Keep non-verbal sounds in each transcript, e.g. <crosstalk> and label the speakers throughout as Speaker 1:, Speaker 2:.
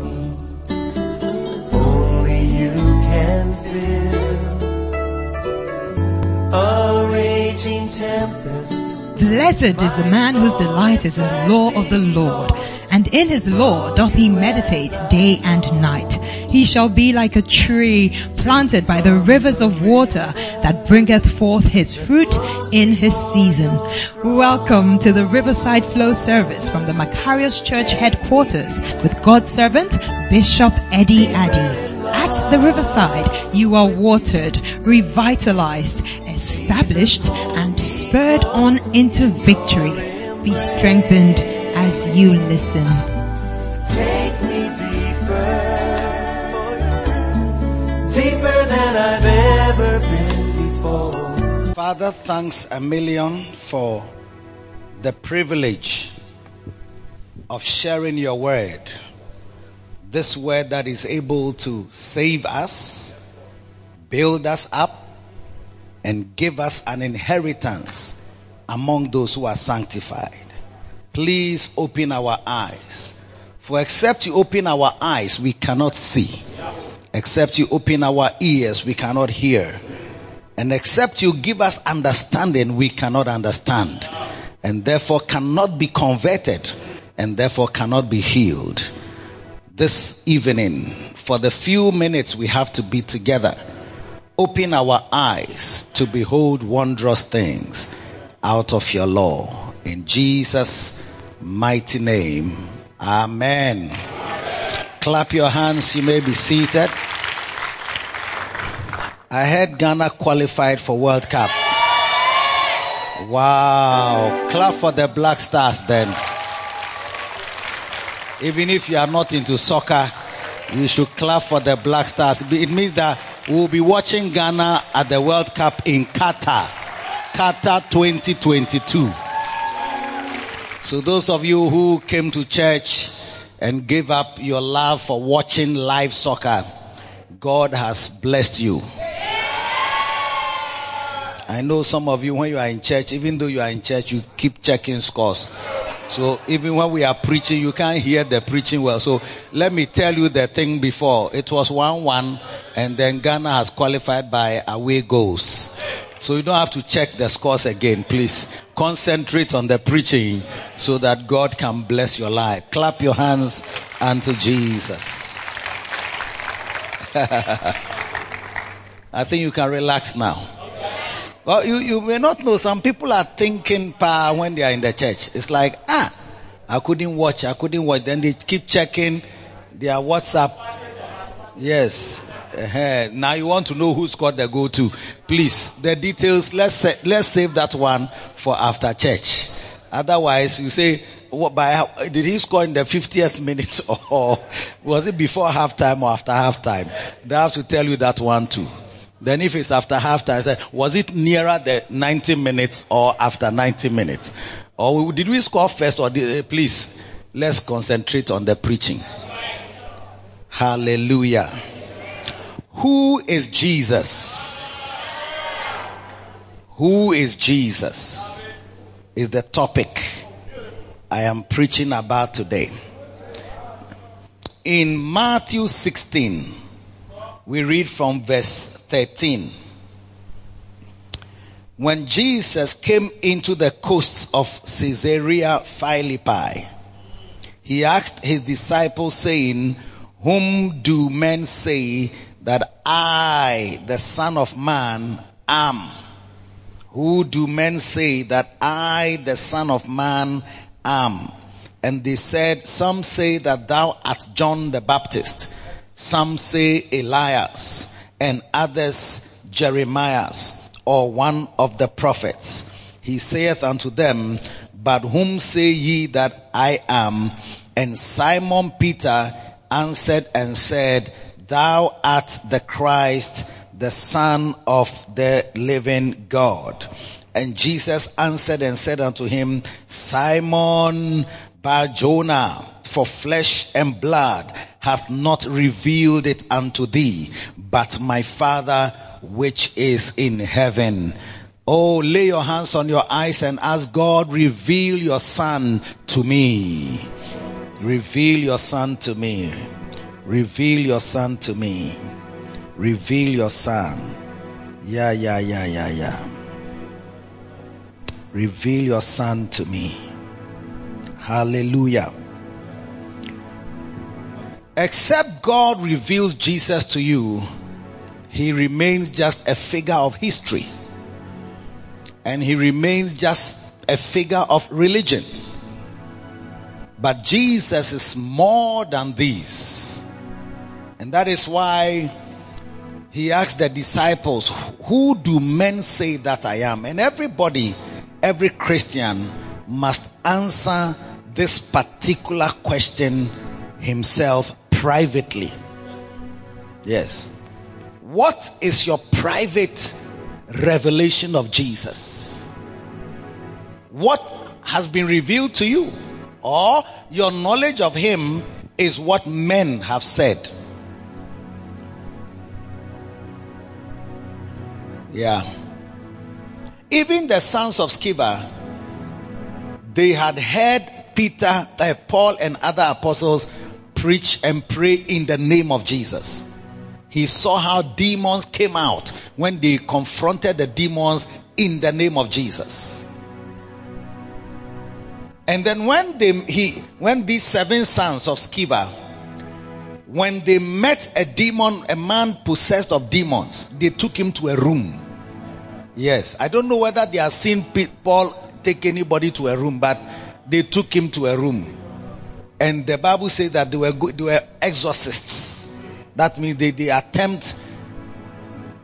Speaker 1: me. Only you can fill a raging tempest.
Speaker 2: Blessed is the man whose delight is in the law of the Lord, and in his law doth he meditate day and night. He shall be like a tree planted by the rivers of water that bringeth forth his fruit in his season. Welcome to the Riverside Flow service from the Macarius Church headquarters with God's servant Bishop Eddie Addy. At the Riverside, you are watered, revitalized, established, and spurred on into victory. Be strengthened as you listen.
Speaker 1: Than I've ever been before.
Speaker 3: Father, thanks a million for the privilege of sharing your word. This word that is able to save us, build us up, and give us an inheritance among those who are sanctified. Please open our eyes. For except you open our eyes, we cannot see. Except you open our ears, we cannot hear. And except you give us understanding, we cannot understand. And therefore cannot be converted. And therefore cannot be healed. This evening, for the few minutes we have to be together, open our eyes to behold wondrous things out of your law. In Jesus' mighty name. Amen. Clap your hands. You may be seated. I heard Ghana qualified for World Cup. Wow. Clap for the Black Stars then. Even if you are not into soccer, you should clap for the Black Stars. It means that we'll be watching Ghana at the World Cup in Qatar. Qatar 2022. So those of you who came to church and give up your love for watching live soccer, God has blessed you. I know some of you when you are in church, even though you are in church, you keep checking scores. So even when we are preaching, you can't hear the preaching well. So let me tell you the thing before. It was 1-1 and then Ghana has qualified by away goals. So you don't have to check the scores again, please. Concentrate on the preaching so that God can bless your life. Clap your hands unto Jesus. <laughs> I think you can relax now. Well, you, you may not know, some people are thinking power when they are in the church. It's like, ah, I couldn't watch, I couldn't watch. Then they keep checking their WhatsApp. Yes. Uh-huh. Now you want to know who scored the goal to. Please, the details, let's, sa- let's save that one for after church. Otherwise, you say, what, by, did he score in the 50th minute <laughs> or was it before halftime or after halftime? They have to tell you that one too. Then if it's after halftime, say, was it nearer the 90 minutes or after 90 minutes? Or did we score first or did, uh, please, let's concentrate on the preaching. Hallelujah. Who is Jesus? Who is Jesus? Is the topic I am preaching about today. In Matthew 16, we read from verse 13. When Jesus came into the coasts of Caesarea Philippi, he asked his disciples saying, whom do men say that I, the son of man, am? Who do men say that I, the son of man, am? And they said, some say that thou art John the Baptist. Some say Elias and others Jeremias or one of the prophets. He saith unto them, but whom say ye that I am? And Simon Peter answered and said, thou art the Christ, the son of the living God. And Jesus answered and said unto him, Simon Barjona, for flesh and blood hath not revealed it unto thee, but my Father which is in heaven. Oh, lay your hands on your eyes and ask God, reveal your son to me. Reveal your son to me. Reveal your son to me. Reveal your son. Yeah, yeah, yeah, yeah, yeah. Reveal your son to me. Hallelujah. Except God reveals Jesus to you, he remains just a figure of history. And he remains just a figure of religion. But Jesus is more than these. And that is why he asked the disciples, Who do men say that I am? And everybody, every Christian must answer this particular question himself privately. Yes. What is your private revelation of Jesus? What has been revealed to you? Or your knowledge of Him is what men have said? Yeah. Even the sons of Sceva, they had heard Peter, uh, Paul, and other apostles preach and pray in the name of Jesus. He saw how demons came out when they confronted the demons in the name of Jesus. And then when they, he, when these seven sons of Sceva, when they met a demon, a man possessed of demons, they took him to a room. Yes, I don't know whether they have seen Paul take anybody to a room, but they took him to a room. And the Bible says that they were, they were exorcists. That means they, they attempt,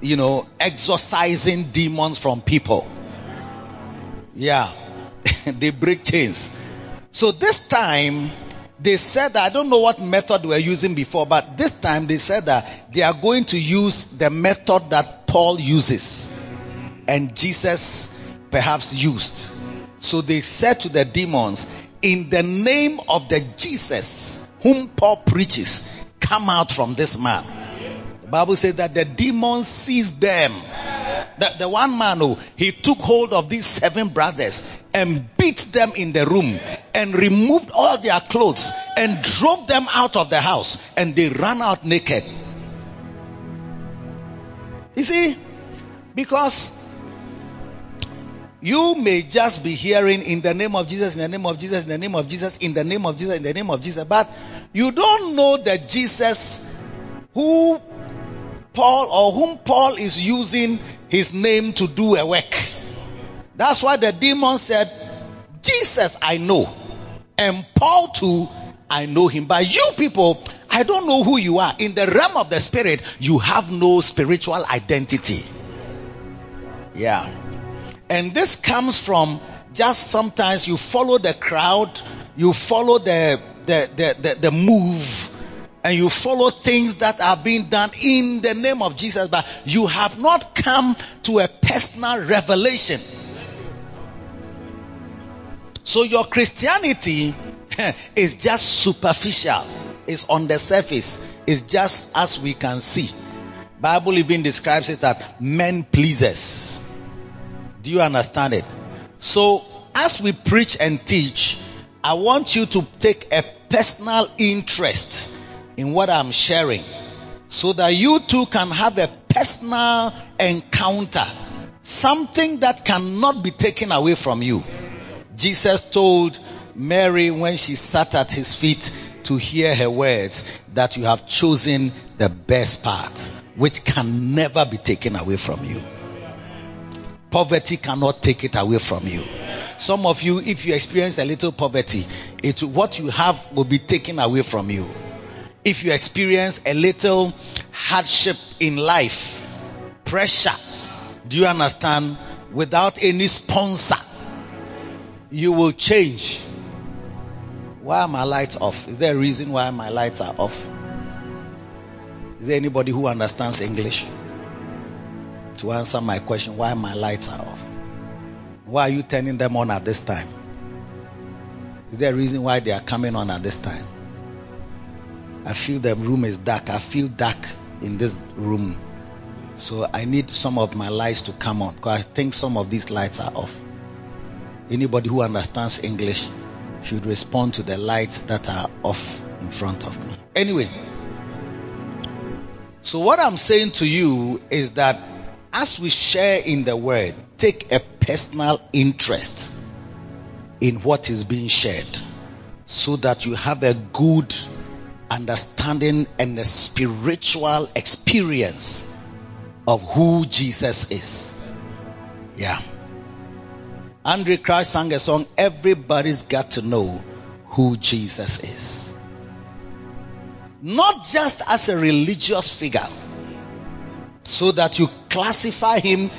Speaker 3: you know, exorcising demons from people. Yeah. <laughs> they break chains. So this time, they said I don't know what method they were using before, but this time they said that they are going to use the method that Paul uses. And Jesus perhaps used. So they said to the demons, in the name of the Jesus whom Paul preaches, come out from this man. The Bible says that the demons seized them. The, the one man who he took hold of these seven brothers and beat them in the room and removed all their clothes and drove them out of the house and they ran out naked. You see, because you may just be hearing in the name of Jesus, in the name of Jesus, in the name of Jesus, in the name of Jesus, in the name of Jesus, but you don't know that Jesus who Paul or whom Paul is using his name to do a work. That's why the demon said, Jesus I know. And Paul too, I know him. But you people, I don't know who you are. In the realm of the spirit, you have no spiritual identity. Yeah. And this comes from just sometimes you follow the crowd, you follow the, the, the, the, the move, and you follow things that are being done in the name of Jesus, but you have not come to a personal revelation. So your Christianity <laughs> is just superficial. It's on the surface. It's just as we can see. Bible even describes it that men pleasers. Do you understand it? So, as we preach and teach, I want you to take a personal interest in what I'm sharing so that you too can have a personal encounter. Something that cannot be taken away from you. Jesus told Mary when she sat at his feet to hear her words that you have chosen the best part, which can never be taken away from you. Poverty cannot take it away from you. Some of you, if you experience a little poverty, it, what you have will be taken away from you. If you experience a little hardship in life, pressure, do you understand? Without any sponsor, you will change. Why are my lights off? Is there a reason why my lights are off? Is there anybody who understands English? to answer my question why my lights are off. Why are you turning them on at this time? Is there a reason why they are coming on at this time? I feel the room is dark. I feel dark in this room. So I need some of my lights to come on because I think some of these lights are off. Anybody who understands English, should respond to the lights that are off in front of me. Anyway, so what I'm saying to you is that as we share in the word, take a personal interest in what is being shared so that you have a good understanding and a spiritual experience of who Jesus is. Yeah. Andraé Crouch sang a song, Everybody's got to know who Jesus is. Not just as a religious figure, so that you classify him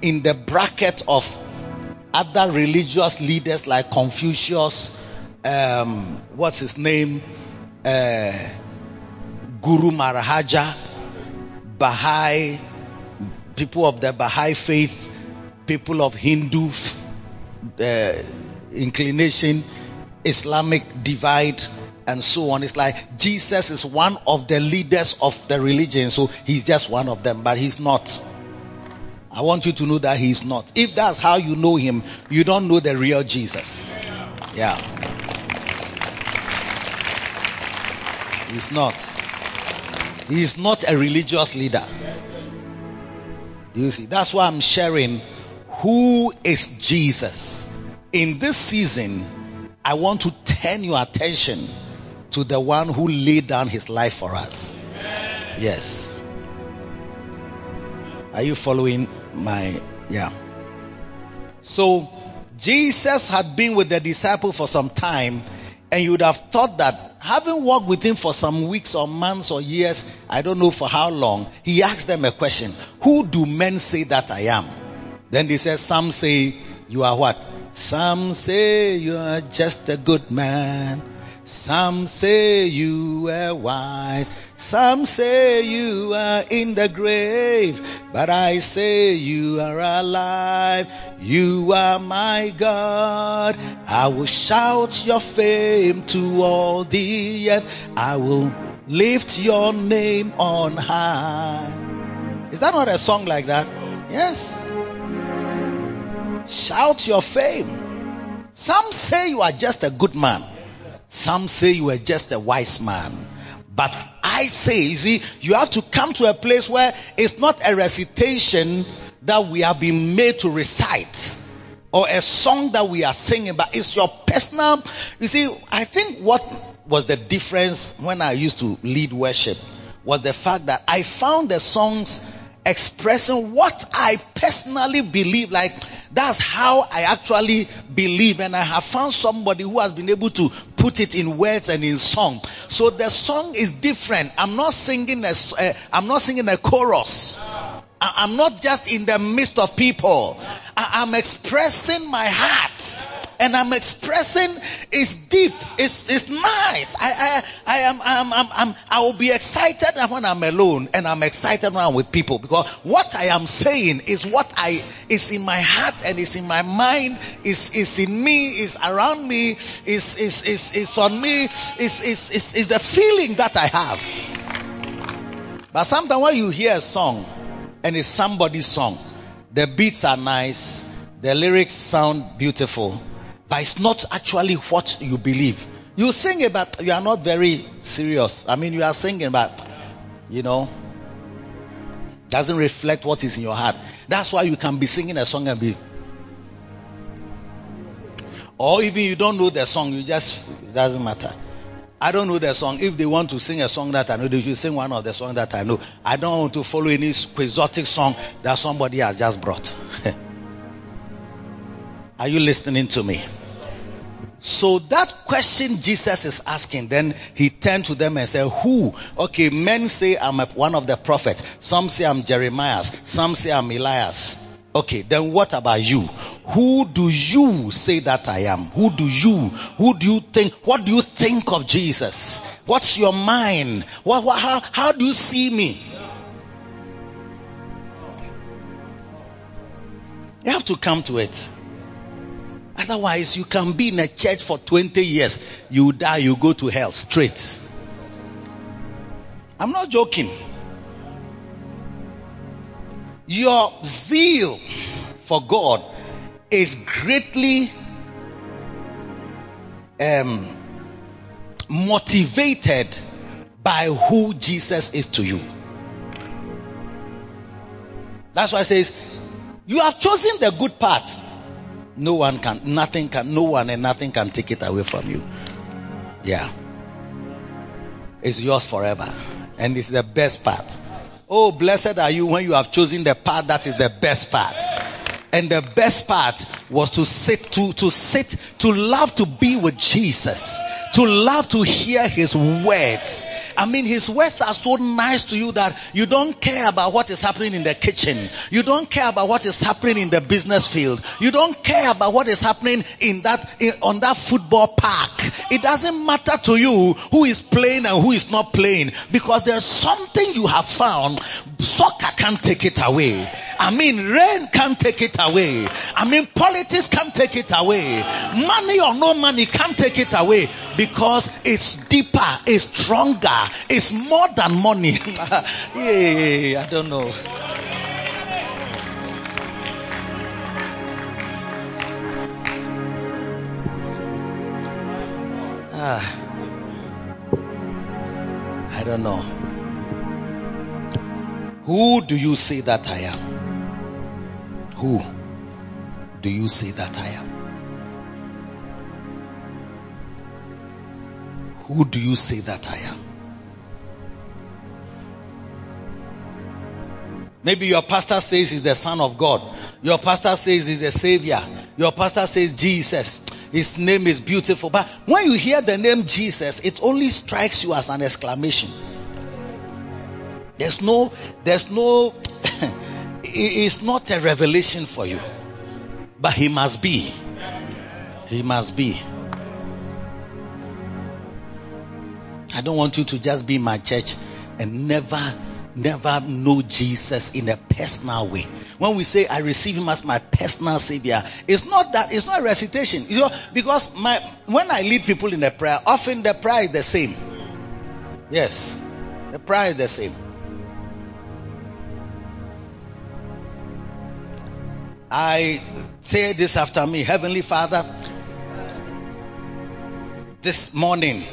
Speaker 3: in the bracket of other religious leaders like Confucius, um, what's his name, uh, Guru Maharaja, Baha'i, people of the Baha'i faith, people of Hindu uh, inclination, Islamic divide, and so on. It's like Jesus is one of the leaders of the religion, so he's just one of them, but he's not. I want you to know that he's not. If that's how you know him, you don't know the real Jesus. Yeah. He's not. He is not a religious leader. You see? That's why I'm sharing who is Jesus. In this season, I want to turn your attention to the one who laid down his life for us. Yes. Are you following my, yeah. So, Jesus had been with the disciple for some time, and you would have thought that having worked with him for some weeks or months or years, I don't know for how long, he asked them a question. Who do men say that I am? Then they said, some say you are what? Some say you are just a good man. Some say you are wise. Some say you are in the grave. But I say you are alive. You are my God. I will shout your fame to all the earth. I will lift your name on high. Is that not a song like that? Yes. Shout your fame. Some say you are just a good man. Some say you are just a wise man. But I say, you see, you have to come to a place where it's not a recitation that we have been made to recite or a song that we are singing, but it's your personal. You see, I think what was the difference when I used to lead worship was the fact that I found the songs expressing what I personally believe. Like that's how I actually believe, and I have found somebody who has been able to put it in words and in song. So the song is different. I'm not singing a, uh, I'm not singing a chorus. I, am not just in the midst of people. I, I'm expressing my heart and I'm expressing is deep. It's, it's nice. I, I, I am, I'm, I'm, I'm, I will be excited when I'm alone and I'm excited when I'm with people because what I am saying is what I, is in my heart and is in my mind, is, is in me, is around me, is, is, is, is on me, is, is, is, is the feeling that I have. But sometimes when you hear a song and it's somebody's song, the beats are nice, the lyrics sound beautiful, but it's not actually what you believe. You sing it, but you are not very serious. I mean, you are singing, but you know, doesn't reflect what is in your heart. That's why you can be singing a song and be, or even you don't know the song, you just it doesn't matter. I don't know the song. If they want to sing a song that I know, they should sing one of the songs that I know. I don't want to follow any quixotic song that somebody has just brought. <laughs> Are you listening to me? So that question Jesus is asking, then he turned to them and said, who? Okay, men say I'm one of the prophets. Some say I'm Jeremiah. Some say I'm Elias. Okay, then what about you? Who do you say that I am? Who do you, who do you think, what do you think of Jesus? What's your mind? What, what, how, how do you see me? You have to come to it. Otherwise, you can be in a church for 20 years. You die, you go to hell straight. I'm not joking. Your zeal for God is greatly um, motivated by who Jesus is to you. That's why it says, you have chosen the good part. No one can, nothing can, no one and nothing can take it away from you. Yeah. It's yours forever. And it's the best part. Oh, blessed are you when you have chosen the path that is the best part. And the best part was to sit, to, to sit, to love to be with Jesus, to love to hear his words. I mean, his words are so nice to you that you don't care about what is happening in the kitchen. You don't care about what is happening in the business field. You don't care about what is happening in that, in, on that football park. It doesn't matter to you who is playing and who is not playing because there's something you have found. Soccer can't take it away. I mean, rain can't take it away. I mean, politics can't take it away. Money or no money can't take it away because it's deeper, it's stronger, it's more than money. <laughs> yeah, I don't know. Ah, I don't know. Who do you say that I am? Who do you say that I am? Who do you say that I am? Maybe your pastor says he's the son of God. Your pastor says he's a savior. Your pastor says Jesus. His name is beautiful. But when you hear the name Jesus, it only strikes you as an exclamation. There's no, there's no, it's not a revelation for you. But he must be. He must be. I don't want you to just be in my church and never, never know Jesus in a personal way. When we say I receive him as my personal savior, it's not that, it's not a recitation. You know, because my, when I lead people in a prayer, often the prayer is the same. Yes. The prayer is the same. I say this after me, Heavenly Father, this morning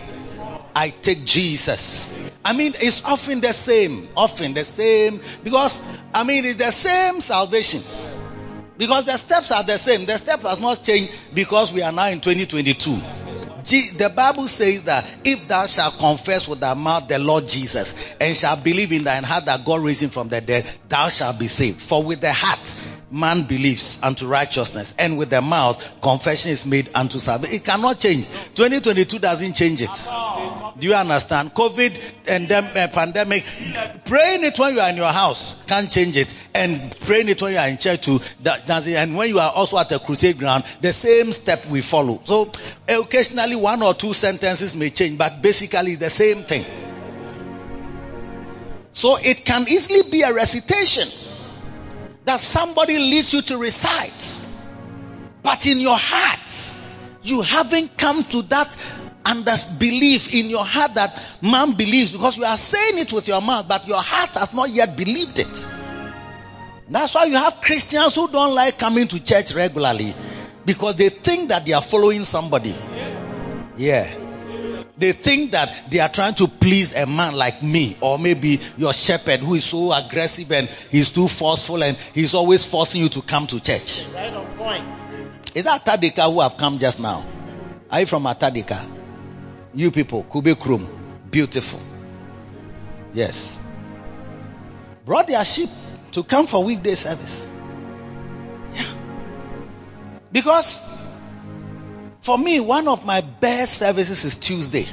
Speaker 3: I take Jesus. I mean, it's often the same, often the same, because I mean, it's the same salvation. Because the steps are the same. The step has not changed because we are now in 2022. G- the Bible says that if thou shalt confess with thy mouth the Lord Jesus and shalt believe in thine heart that God raised him from the dead, thou shalt be saved. For with the heart man believes unto righteousness and with the mouth confession is made unto salvation. It cannot change. 2022 doesn't change it. Do you understand? COVID and then uh, pandemic, praying it when you are in your house can't change it, and praying it when you are in church too. That, it. And when you are also at a crusade ground, the same step we follow. So occasionally one or two sentences may change, but basically the same thing. So it can easily be a recitation that somebody leads you to recite, but in your heart you haven't come to that and there's belief in your heart that man believes because you are saying it with your mouth, but your heart has not yet believed it. That's why you have Christians who don't like coming to church regularly because they think that they are following somebody. Yeah. They think that they are trying to please a man like me or maybe your shepherd who is so aggressive and he's too forceful and he's always forcing you to come to church.
Speaker 4: Right on point.
Speaker 3: Is that Atadika who have come just now? Are you from Atadika? You people, Kube Krum, beautiful. Yes. Brought their sheep to come for weekday service. Yeah. Because for me, one of my best services is Tuesday.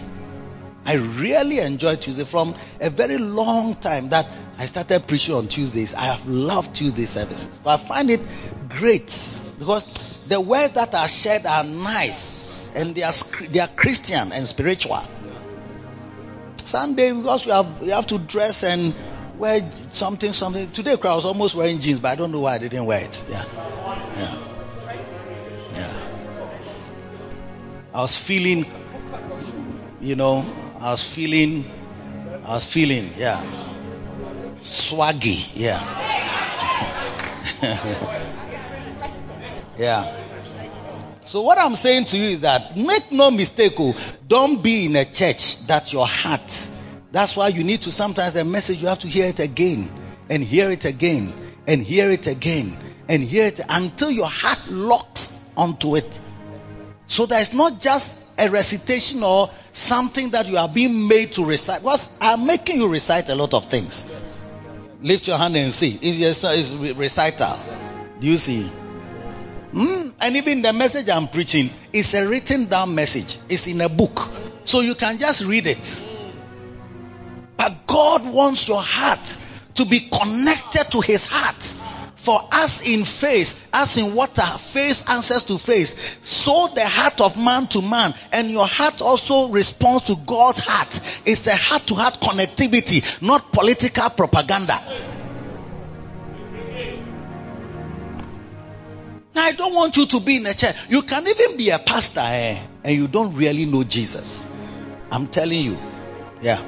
Speaker 3: I really enjoy Tuesday from a very long time that I started preaching on Tuesdays. I have loved Tuesday services. But I find it great because the words that are shared are nice and they are, they are Christian and spiritual. Sunday, because you have, you have to dress and wear something, something. Today, I was almost wearing jeans, but I don't know why I didn't wear it. Yeah. Yeah. I was feeling, you know, I was feeling, I was feeling, yeah. Swaggy, yeah. <laughs> yeah. So what I'm saying to you is that make no mistake, oh, don't be in a church that your heart. That's why you need to sometimes a message you have to hear it again and hear it again and hear it again and hear it until your heart locks onto it. So that it's not just a recitation or something that you are being made to recite. Because I'm making you recite a lot of things. Lift your hand and see. If yes, it's recital. Do you see? Mm. And even the message I'm preaching is a written down message. It's in a book. So you can just read it. But God wants your heart to be connected to His heart. For us in face, as in water, face answers to face. So the heart of man to man, and your heart also responds to God's heart. It's a heart to heart connectivity, not political propaganda. Now, I don't want you to be in a church. You can even be a pastor eh, and you don't really know Jesus. I'm telling you. Yeah.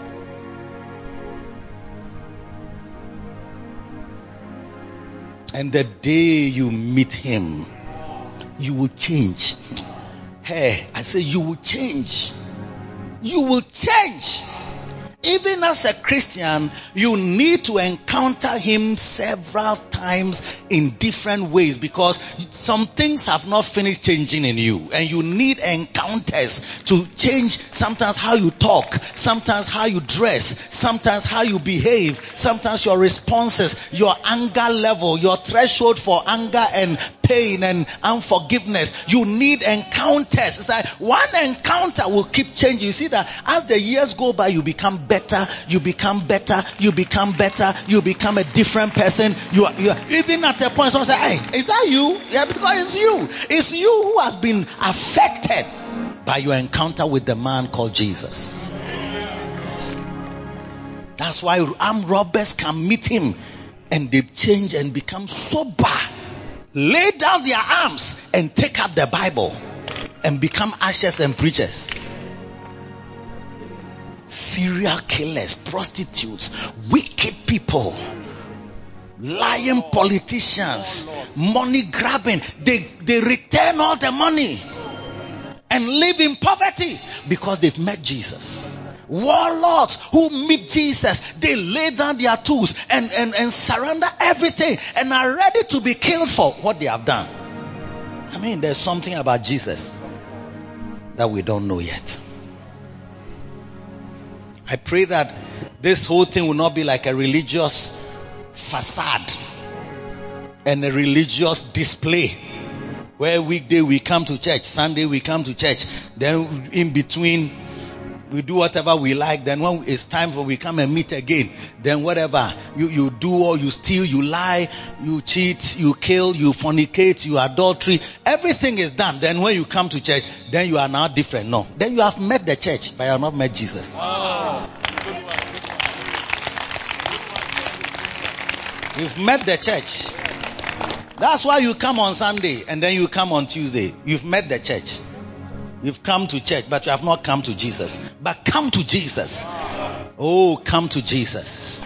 Speaker 3: And the day you meet him, you will change. Hey, I say you will change. You will change. Even as a Christian, you need to encounter Him several times in different ways because some things have not finished changing in you. And you need encounters to change sometimes how you talk, sometimes how you dress, sometimes how you behave, sometimes your responses, your anger level, your threshold for anger and pain and unforgiveness. You need encounters. It's like one encounter will keep changing. You see that as the years go by, you become better, you become better, you become better, you become a different person. You are, you are even at a point, someone say, hey, is that you? Yeah, because it's you. It's you who has been affected by your encounter with the man called Jesus. That's why armed robbers can meet him and they change and become sober lay down their arms and take up the Bible and become ushers and preachers. Serial killers, prostitutes, wicked people, lying politicians, money grabbing. They, they return all the money and live in poverty because they've met Jesus warlords who meet Jesus, they lay down their tools and, and, and surrender everything and are ready to be killed for what they have done. I mean, there's something about Jesus that we don't know yet. I pray that this whole thing will not be like a religious facade and a religious display where weekday we come to church, Sunday we come to church, then in between we do whatever we like. Then when it's time for we come and meet again, then whatever you, you do or you steal, you lie, you cheat, you kill, you fornicate, you adultery, everything is done. Then when you come to church, then you are now different. No. Then you have met the church, but you have not met Jesus. Oh. You've met the church. That's why you come on Sunday and then you come on Tuesday. You've met the church. You've come to church, but you have not come to Jesus. But come to Jesus. Oh, come to Jesus.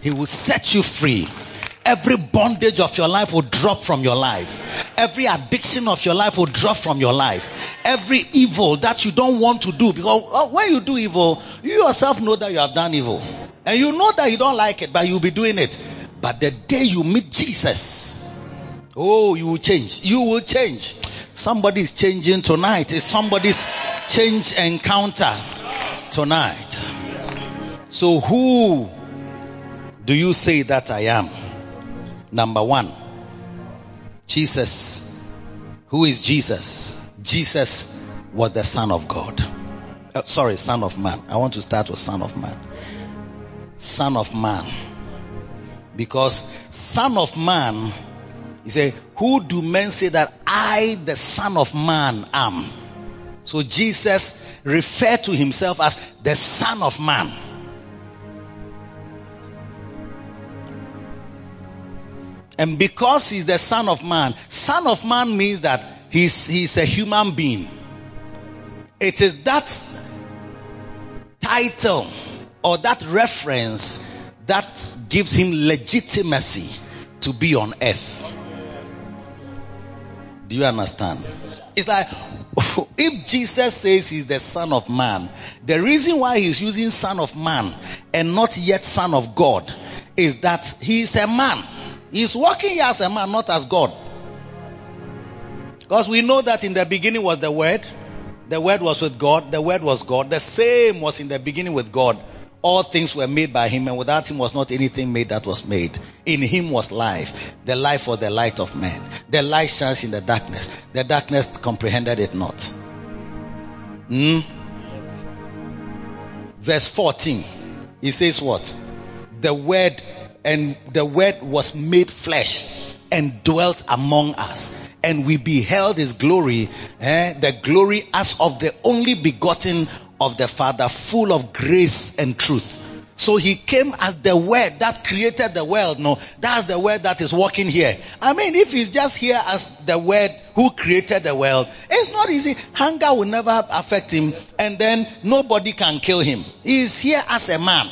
Speaker 3: He will set you free. Every bondage of your life will drop from your life. Every addiction of your life will drop from your life. Every evil that you don't want to do, because oh, when you do evil, you yourself know that you have done evil. And you know that you don't like it, but you'll be doing it. But the day you meet Jesus, oh, you will change. You will change. Somebody's changing tonight. It's somebody's change encounter tonight. So who do you say that I am? Number one, Jesus. Who is Jesus? Jesus was the Son of God. Uh, sorry, Son of Man. I want to start with Son of Man. Son of Man. Because Son of Man he said, Who do men say that I, the Son of Man, am? So Jesus referred to himself as the Son of Man. And because he's the Son of Man, Son of Man means that he's, he's a human being. It is that title or that reference that gives him legitimacy to be on earth. Do you understand? It's like <laughs> if Jesus says he's the Son of Man, the reason why he's using Son of Man and not yet Son of God is that he's a man. He's working here as a man, not as God. Because we know that in the beginning was the Word, the Word was with God, the Word was God, the same was in the beginning with God. All things were made by him, and without him was not anything made that was made. In him was life. The life was the light of men. The light shines in the darkness. The darkness comprehended it not. Hmm? Verse 14. He says what? The word and the word was made flesh and dwelt among us and we beheld his glory, eh, the glory as of the only begotten of the Father, full of grace and truth. So he came as the word that created the world. No, that's the word that is working here. I mean, if he's just here as the word who created the world, it's not easy. Hunger will never affect him and then nobody can kill him. He is here as a man.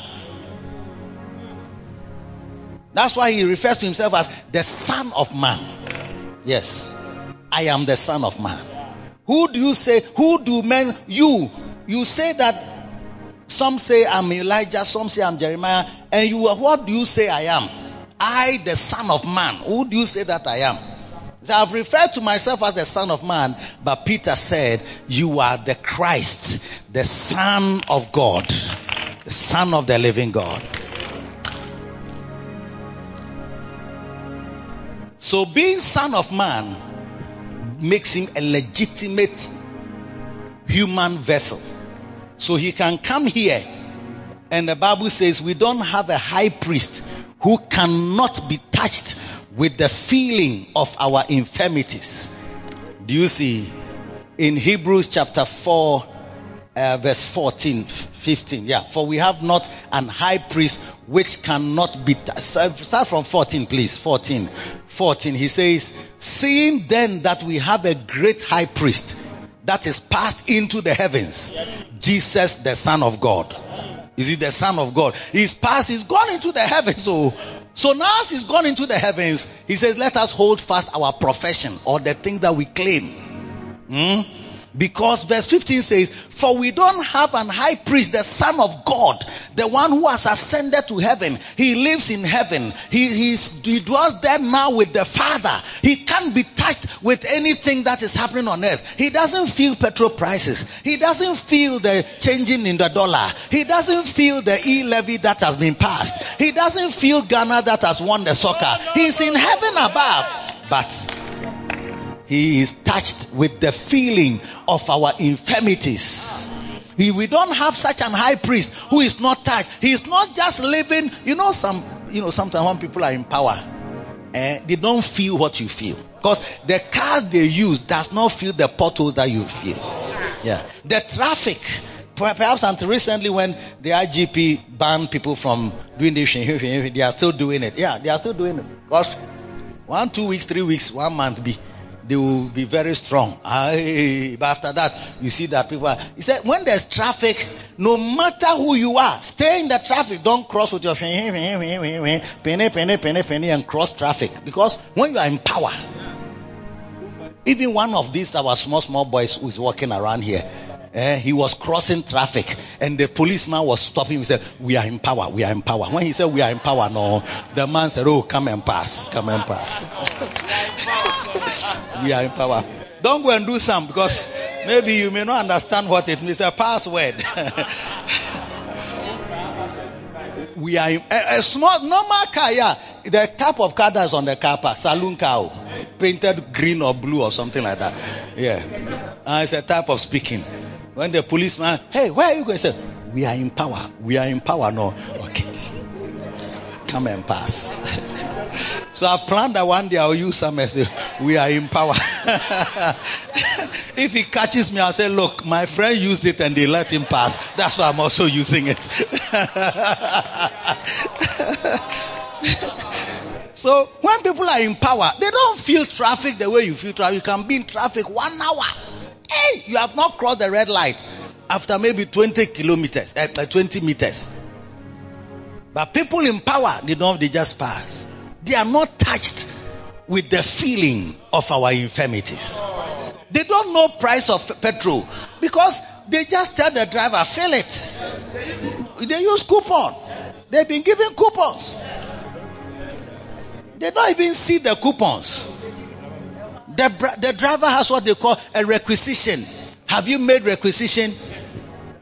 Speaker 3: That's why he refers to himself as the son of man. Yes. I am the son of man. Who do you say, who do men, you, you say that some say I'm Elijah, some say I'm Jeremiah, and you, are what do you say I am? I, the son of man. Who do you say that I am? So I've referred to myself as the son of man, but Peter said, you are the Christ, the son of God, the son of the living God. So being son of man makes him a legitimate human vessel. So he can come here. And the Bible says we don't have a high priest who cannot be touched with the feeling of our infirmities. Do you see? In Hebrews chapter 4, uh, verse 14, 15. Yeah. For we have not an high priest which cannot be, t- start from 14, please. 14. 14. He says, seeing then that we have a great high priest that is passed into the heavens, Jesus, the son of God. Is he the son of God? He's passed, he's gone into the heavens. So, so now as he's gone into the heavens, he says, let us hold fast our profession or the things that we claim. Hmm? Because verse 15 says, For we don't have an high priest, the Son of God, the one who has ascended to heaven. He lives in heaven. He, he dwells there now with the Father. He can't be touched with anything that is happening on earth. He doesn't feel petrol prices. He doesn't feel the changing in the dollar. He doesn't feel the e-levy that has been passed. He doesn't feel Ghana that has won the soccer. He's in heaven above. But he is touched with the feeling of our infirmities. We, we don't have such an high priest who is not touched. He is not just living, you know, some, you know, sometimes when people are in power, eh, they don't feel what you feel. Because the cars they use does not feel the potholes that you feel. Yeah. The traffic, perhaps until recently when the IGP banned people from doing this, <laughs> they are still doing it. Yeah, they are still doing it. Because one, two weeks, three weeks, one month be they will be very strong. But after that, you see that people are, he said, when there's traffic, no matter who you are, stay in the traffic. Don't cross with your <laughs> penny, penny, penny, penny, and cross traffic. Because when you are in power, even one of these, our small, small boys who is walking around here, eh, he was crossing traffic and the policeman was stopping him. He said, we are in power, we are in power. When he said we are in power, no, the man said, oh, come and pass, come and pass. <laughs> we are in power. Don't go and do some because maybe you may not understand what it means. A password. <laughs> we are in, a, a, small normal car. Yeah, the type of car that's on the car park, saloon car, painted green or blue or something like that. Yeah, uh, it's a type of speaking. When the policeman, hey, where are you going? Say, we are in power. We are in power. No, <laughs> okay. Come and pass. <laughs> So I planned that one day I'll use some as we are in power. <laughs> if he catches me, I'll say, look, my friend used it and they let him pass. That's why I'm also using it. <laughs> so when people are in power, they don't feel traffic the way you feel traffic. You can be in traffic one hour. Hey, you have not crossed the red light after maybe 20 kilometers, uh, 20 meters. But people in power, they don't, they just pass. They are not touched with the feeling of our infirmities. They don't know price of petrol because they just tell the driver, fill it. They use coupon. They've been given coupons. They don't even see the coupons. The, the driver has what they call a requisition. Have you made requisition?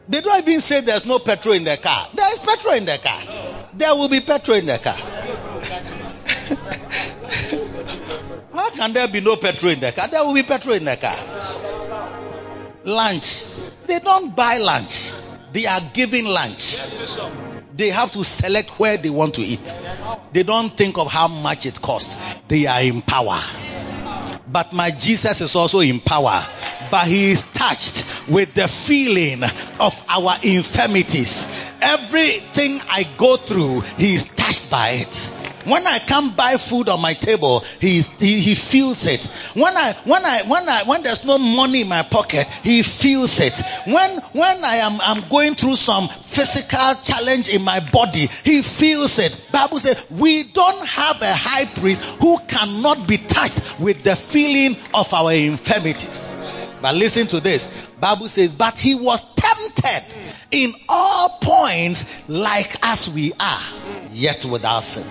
Speaker 3: They don't even say there's no petrol in the car. There is petrol in the car. There will be petrol in the car. <laughs> How can there be no petrol in the car? There will be petrol in the car. Lunch. They don't buy lunch. They are giving lunch. They have to select where they want to eat. They don't think of how much it costs. They are in power. But my Jesus is also in power. But he is touched with the feeling of our infirmities. Everything I go through, he is touched by it. When I come buy food on my table, he, he, he feels it. When I, when I, when I, when there's no money in my pocket, he feels it. When, when I am, I'm going through some physical challenge in my body, he feels it. Bible says we don't have a high priest who cannot be touched with the feeling of our infirmities. But listen to this. Bible says, but he was tempted in all points like as we are, yet without sin.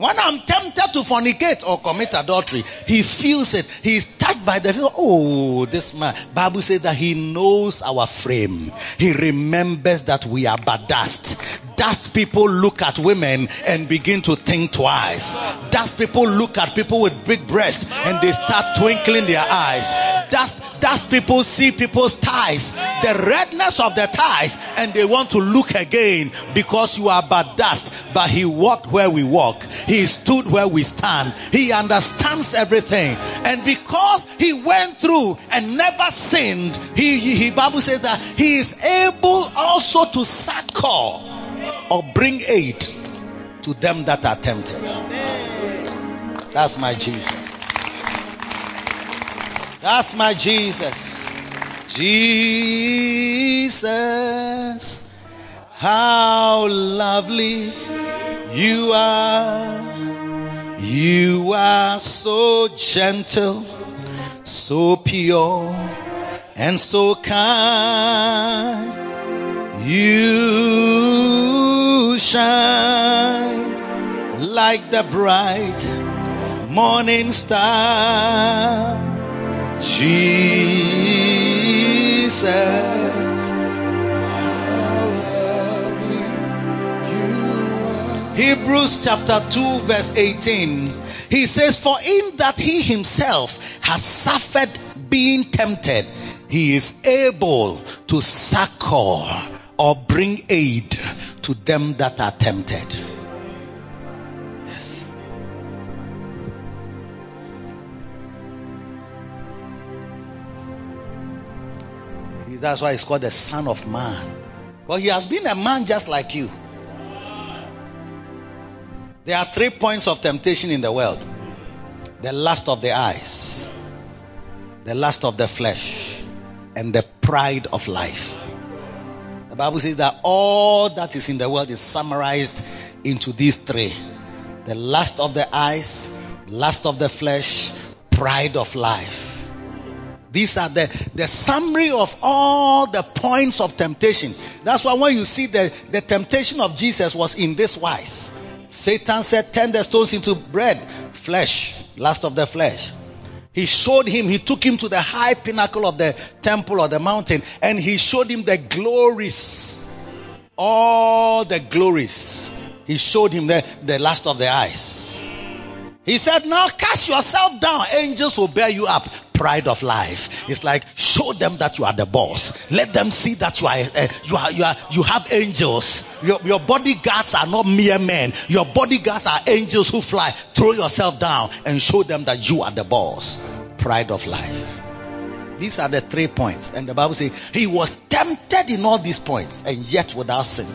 Speaker 3: When I'm tempted to fornicate or commit adultery, he feels it. He's touched by the feel. Oh, this man. Bible says that he knows our frame. He remembers that we are but dust. Dust people look at women and begin to think twice. Dust people look at people with big breasts and they start twinkling their eyes. Dust, dust people see people's ties, the redness of the ties, and they want to look again because you are but dust. But he walked where we walk. He stood where we stand. He understands everything. And because he went through and never sinned, he, he Bible says that he is able also to succor or bring aid to them that are tempted. That's my Jesus. That's my Jesus. Jesus, how lovely you are. You are so gentle, so pure, and so kind. You shine like the bright morning star. Jesus. Hebrews chapter 2 verse 18. He says, For in that he himself has suffered being tempted, he is able to succor or bring aid to them that are tempted. That's why he's called the Son of Man. Well, he has been a man just like you. There are three points of temptation in the world the lust of the eyes, the lust of the flesh, and the pride of life. The Bible says that all that is in the world is summarized into these three the lust of the eyes, lust of the flesh, pride of life. These are the, the summary of all the points of temptation. That's why when you see the, the temptation of Jesus was in this wise. Satan said, turn the stones into bread, flesh, lust of the flesh. He showed him, he took him to the high pinnacle of the temple or the mountain and he showed him the glories. All the glories. He showed him the, the lust of the eyes. He said, now cast yourself down. Angels will bear you up. Pride of life. It's like show them that you are the boss. Let them see that you are, uh, you are, you are, you have angels. Your, your bodyguards are not mere men. Your bodyguards are angels who fly. Throw yourself down and show them that you are the boss. Pride of life. These are the three points. And the Bible says he was tempted in all these points and yet without sin.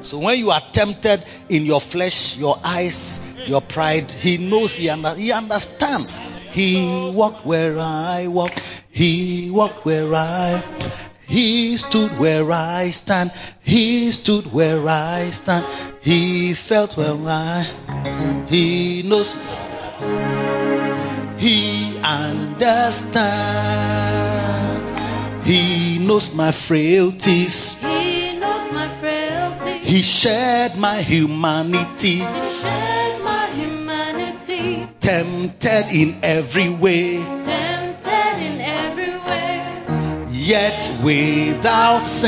Speaker 3: So when you are tempted in your flesh, your eyes, your pride, he knows, he, under, he understands. He walked where I walk. He walked where I, He stood where I stand. He stood where I stand. He felt where I. He knows. He understands. He knows my frailties.
Speaker 4: He knows my frailty.
Speaker 3: He shared my humanity. Tempted in every way.
Speaker 4: Tempted in every way.
Speaker 3: yet without sin.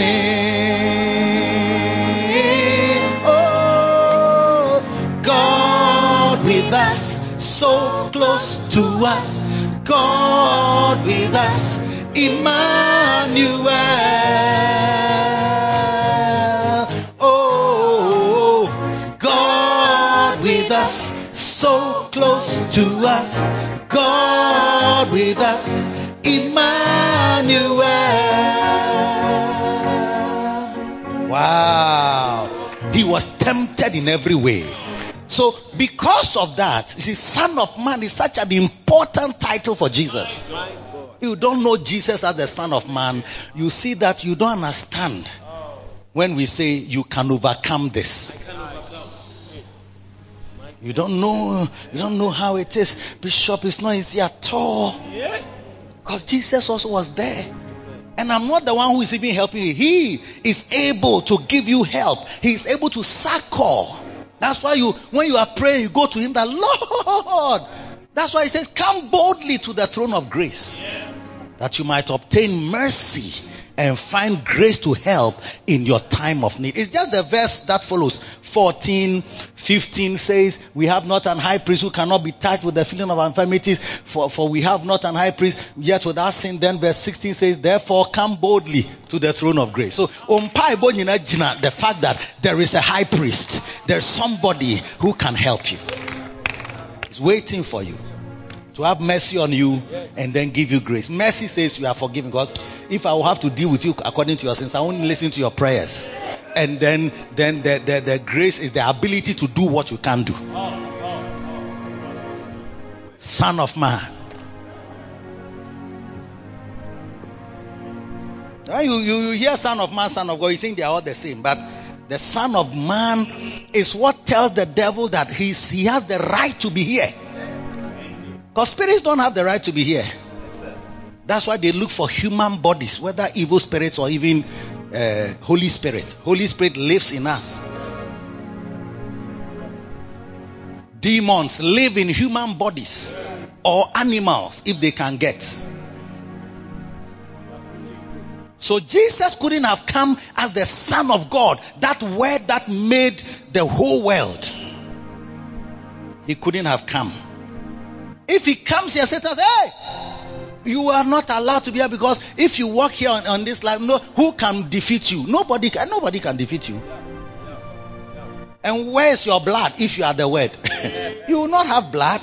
Speaker 3: Oh, God with us, so close to us. God with us, Emmanuel. Oh, God with us, so close to us. God with us, Emmanuel. Wow. He was tempted in every way. So, because of that, you see, Son of Man is such an important title for Jesus. You don't know Jesus as the Son of Man, you see that you don't understand when we say you can overcome this. You don't know, you don't know how it is. Bishop, is not easy at all. Because Jesus also was there. And I'm not the one who is even helping you. He is able to give you help. He is able to succor. That's why you, when you are praying, you go to Him, the Lord. That's why He says, come boldly to the throne of grace. That you might obtain mercy and find grace to help in your time of need. It's just the verse that follows. 14, 15 says, we have not an high priest who cannot be touched with the feeling of our infirmities, for, for we have not an high priest yet without sin. Then verse 16 says, therefore come boldly to the throne of grace. So, the fact that there is a high priest, there's somebody who can help you. He's waiting for you to have mercy on you and then give you grace. Mercy says you are forgiven. God, if I will have to deal with you according to your sins, I won't listen to your prayers. And then, then the, the, the grace is the ability to do what you can do. Oh, oh, oh. Son of man. Now you, you, you hear son of man, son of God, you think they are all the same. But the son of man is what tells the devil that he's, he has the right to be here. Because spirits don't have the right to be here. That's why they look for human bodies, whether evil spirits or even uh, Holy Spirit. Holy Spirit lives in us. Demons live in human bodies or animals if they can get. So Jesus couldn't have come as the Son of God, that word that made the whole world. He couldn't have come. If he comes here, Satan says, Hey, you are not allowed to be here because if you walk here on, on this life, no, who can defeat you? Nobody can, nobody can defeat you. And where's your blood if you are the word? <laughs> you will not have blood.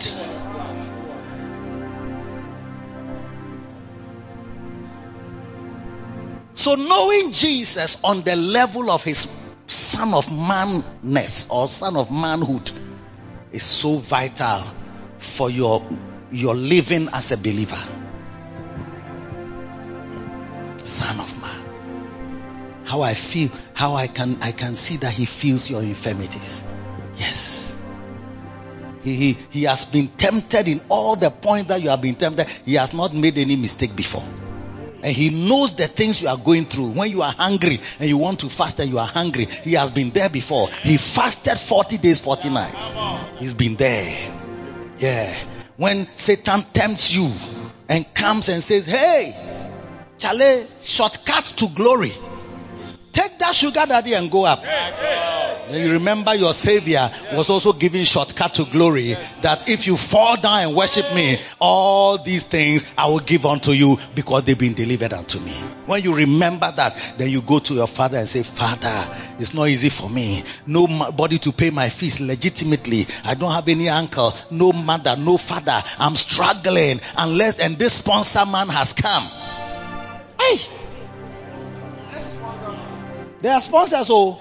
Speaker 3: So knowing Jesus on the level of his son of manness or son of manhood is so vital for your your living as a believer. Son of man. How I feel, how I can I can see that he feels your infirmities. Yes. He, he, he has been tempted in all the points that you have been tempted. He has not made any mistake before. And he knows the things you are going through. When you are hungry and you want to fast and you are hungry, he has been there before. He fasted 40 days, 40 nights. He's been there. Yeah. When Satan tempts you and comes and says, Hey, Charlie, shortcut to glory. Take that sugar daddy and go up. Then you remember your savior was also giving shortcut to glory that if you fall down and worship me, all these things I will give unto you because they've been delivered unto me. When you remember that, then you go to your father and say, Father, it's not easy for me. Nobody to pay my fees legitimately. I don't have any uncle, no mother, no father. I'm struggling unless, and this sponsor man has come. Hey! They are sponsors, oh.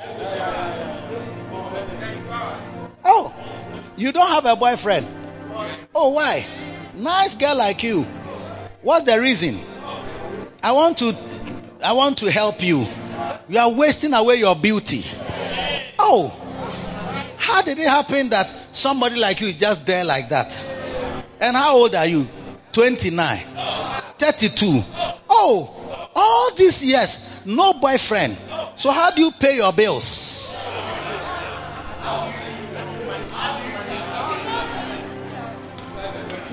Speaker 3: Oh, you don't have a boyfriend. Oh, why? Nice girl like you. What's the reason? I want to, I want to help you. You are wasting away your beauty. Oh, how did it happen that somebody like you is just there like that? And how old are you? 29, 32. Oh, all these years, no boyfriend. So how do you pay your bills?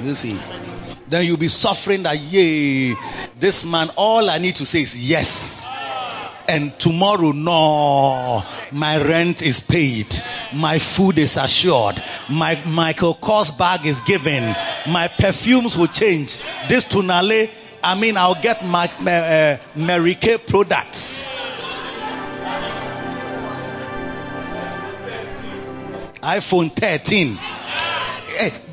Speaker 3: You see, then you'll be suffering that, yay, this man, all I need to say is yes. And tomorrow, no, my rent is paid. My food is assured. My Michael Kors bag is given. My perfumes will change. This Tunale, I mean, I'll get my, uh, Mary Kay products. iPhone 13.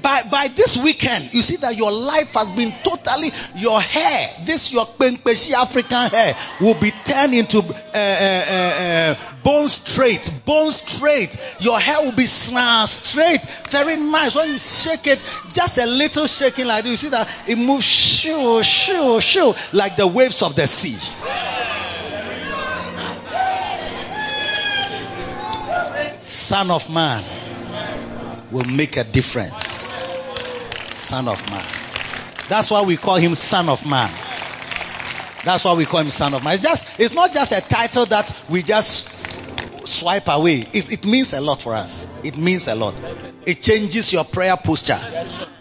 Speaker 3: By by this weekend, you see that your life has been totally your hair, this your Penkpeshi African hair, will be turned into uh, uh, uh, bone straight, bone straight. Your hair will be sna- straight, very nice. When you shake it, just a little shaking like this, you see that it moves shoo shoo shoo like the waves of the sea. Son of man will make a difference. Son of man. That's why we call him Son of Man. That's why we call him Son of Man. It's just, it's not just a title that we just swipe away. It's, it means a lot for us. It means a lot. It changes your prayer posture.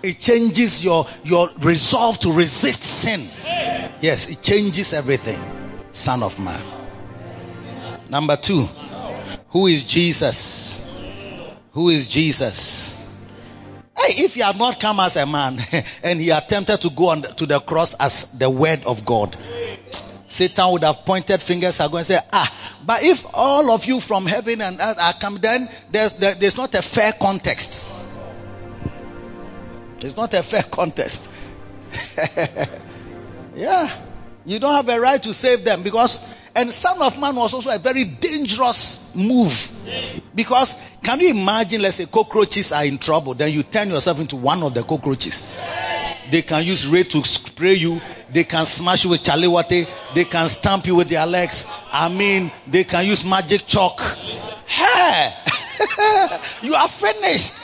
Speaker 3: It changes your, your resolve to resist sin. Yes, it changes everything. Son of Man. Number two, who is Jesus? Who is Jesus? Hey, if he had not come as a man <laughs> and he attempted to go on to the cross as the word of God, Satan would have pointed fingers at God and said, ah, but if all of you from heaven and earth are come, then there's, there, there's not a fair context. It's not a fair contest. <laughs> yeah. You don't have a right to save them because, and Son of Man was also a very dangerous move. Because can you imagine, let's say cockroaches are in trouble, then you turn yourself into one of the cockroaches. They can use Raid to spray you. They can smash you with chaliwate. They can stamp you with their legs. I mean, they can use magic chalk. Hey! <laughs> you are finished.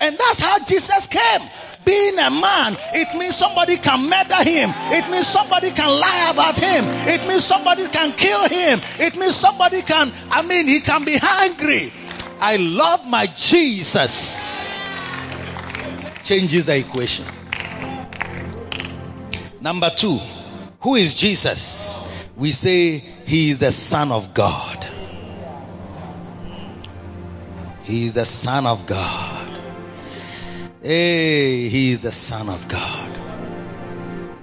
Speaker 3: And that's how Jesus came. Being a man, it means somebody can murder him. It means somebody can lie about him. It means somebody can kill him. It means somebody can, I mean, he can be hungry. I love my Jesus. Changes the equation. Number two, who is Jesus? We say he is the Son of God. He is the Son of God. Hey, he is the Son of God.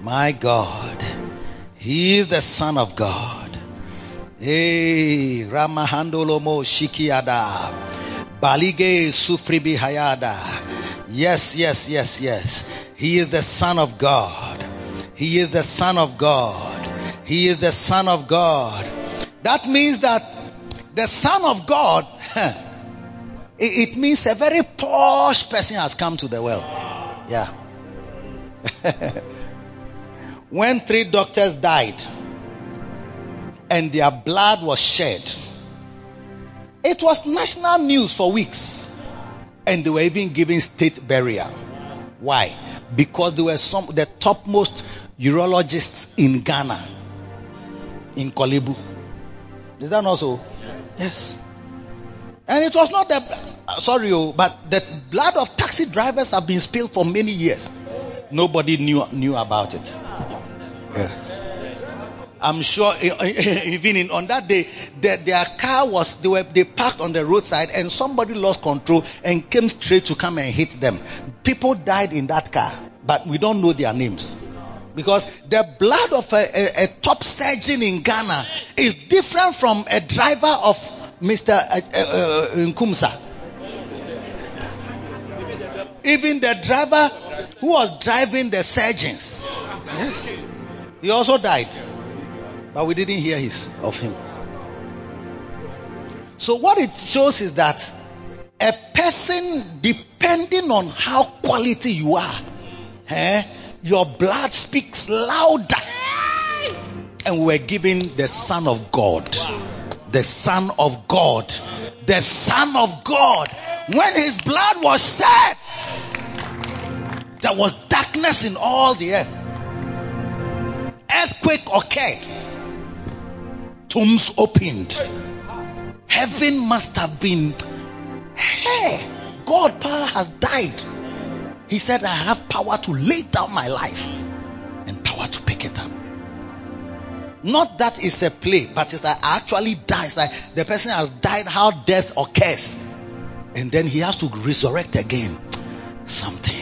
Speaker 3: My God. He is the Son of God. Hey, Ramahandolomo Shikiada. Balige Sufribi Hayada. Yes, yes, yes, yes. He is the Son of God. He is the Son of God. He is the Son of God. That means that the Son of God, <laughs> it, means a very posh person has come to the world. Yeah. <laughs> when three doctors died and their blood was shed, it was national news for weeks. And they were even giving state burial. Why? Because they were some, the topmost urologists in Ghana, in Korle Bu. Is that not so? Yes. And it was not the, sorry, oh, but the blood of taxi drivers have been spilled for many years. Nobody knew, knew about it. I'm sure <laughs> even in, on that day, their, their car was, they were, they parked on the roadside and somebody lost control and came straight to come and hit them. People died in that car, but we don't know their names. Because the blood of a, a, a top surgeon in Ghana is different from a driver of Mr. Uh, uh, Nkumsa. Even the driver who was driving the surgeons, yes, he also died, but we didn't hear his of him. So what it shows is that a person, depending on how quality you are, eh, your blood speaks louder. and we were given the Son of God. The Son of God. The Son of God. When his blood was shed, there was darkness in all the earth. Earthquake occurred. Tombs opened. Heaven must have been, hey, God power has died. He said, I have power to lay down my life and power to pick it up. Not that it's a play, but it's like actually dies. Like the person has died how death occurs. And then he has to resurrect again. Something.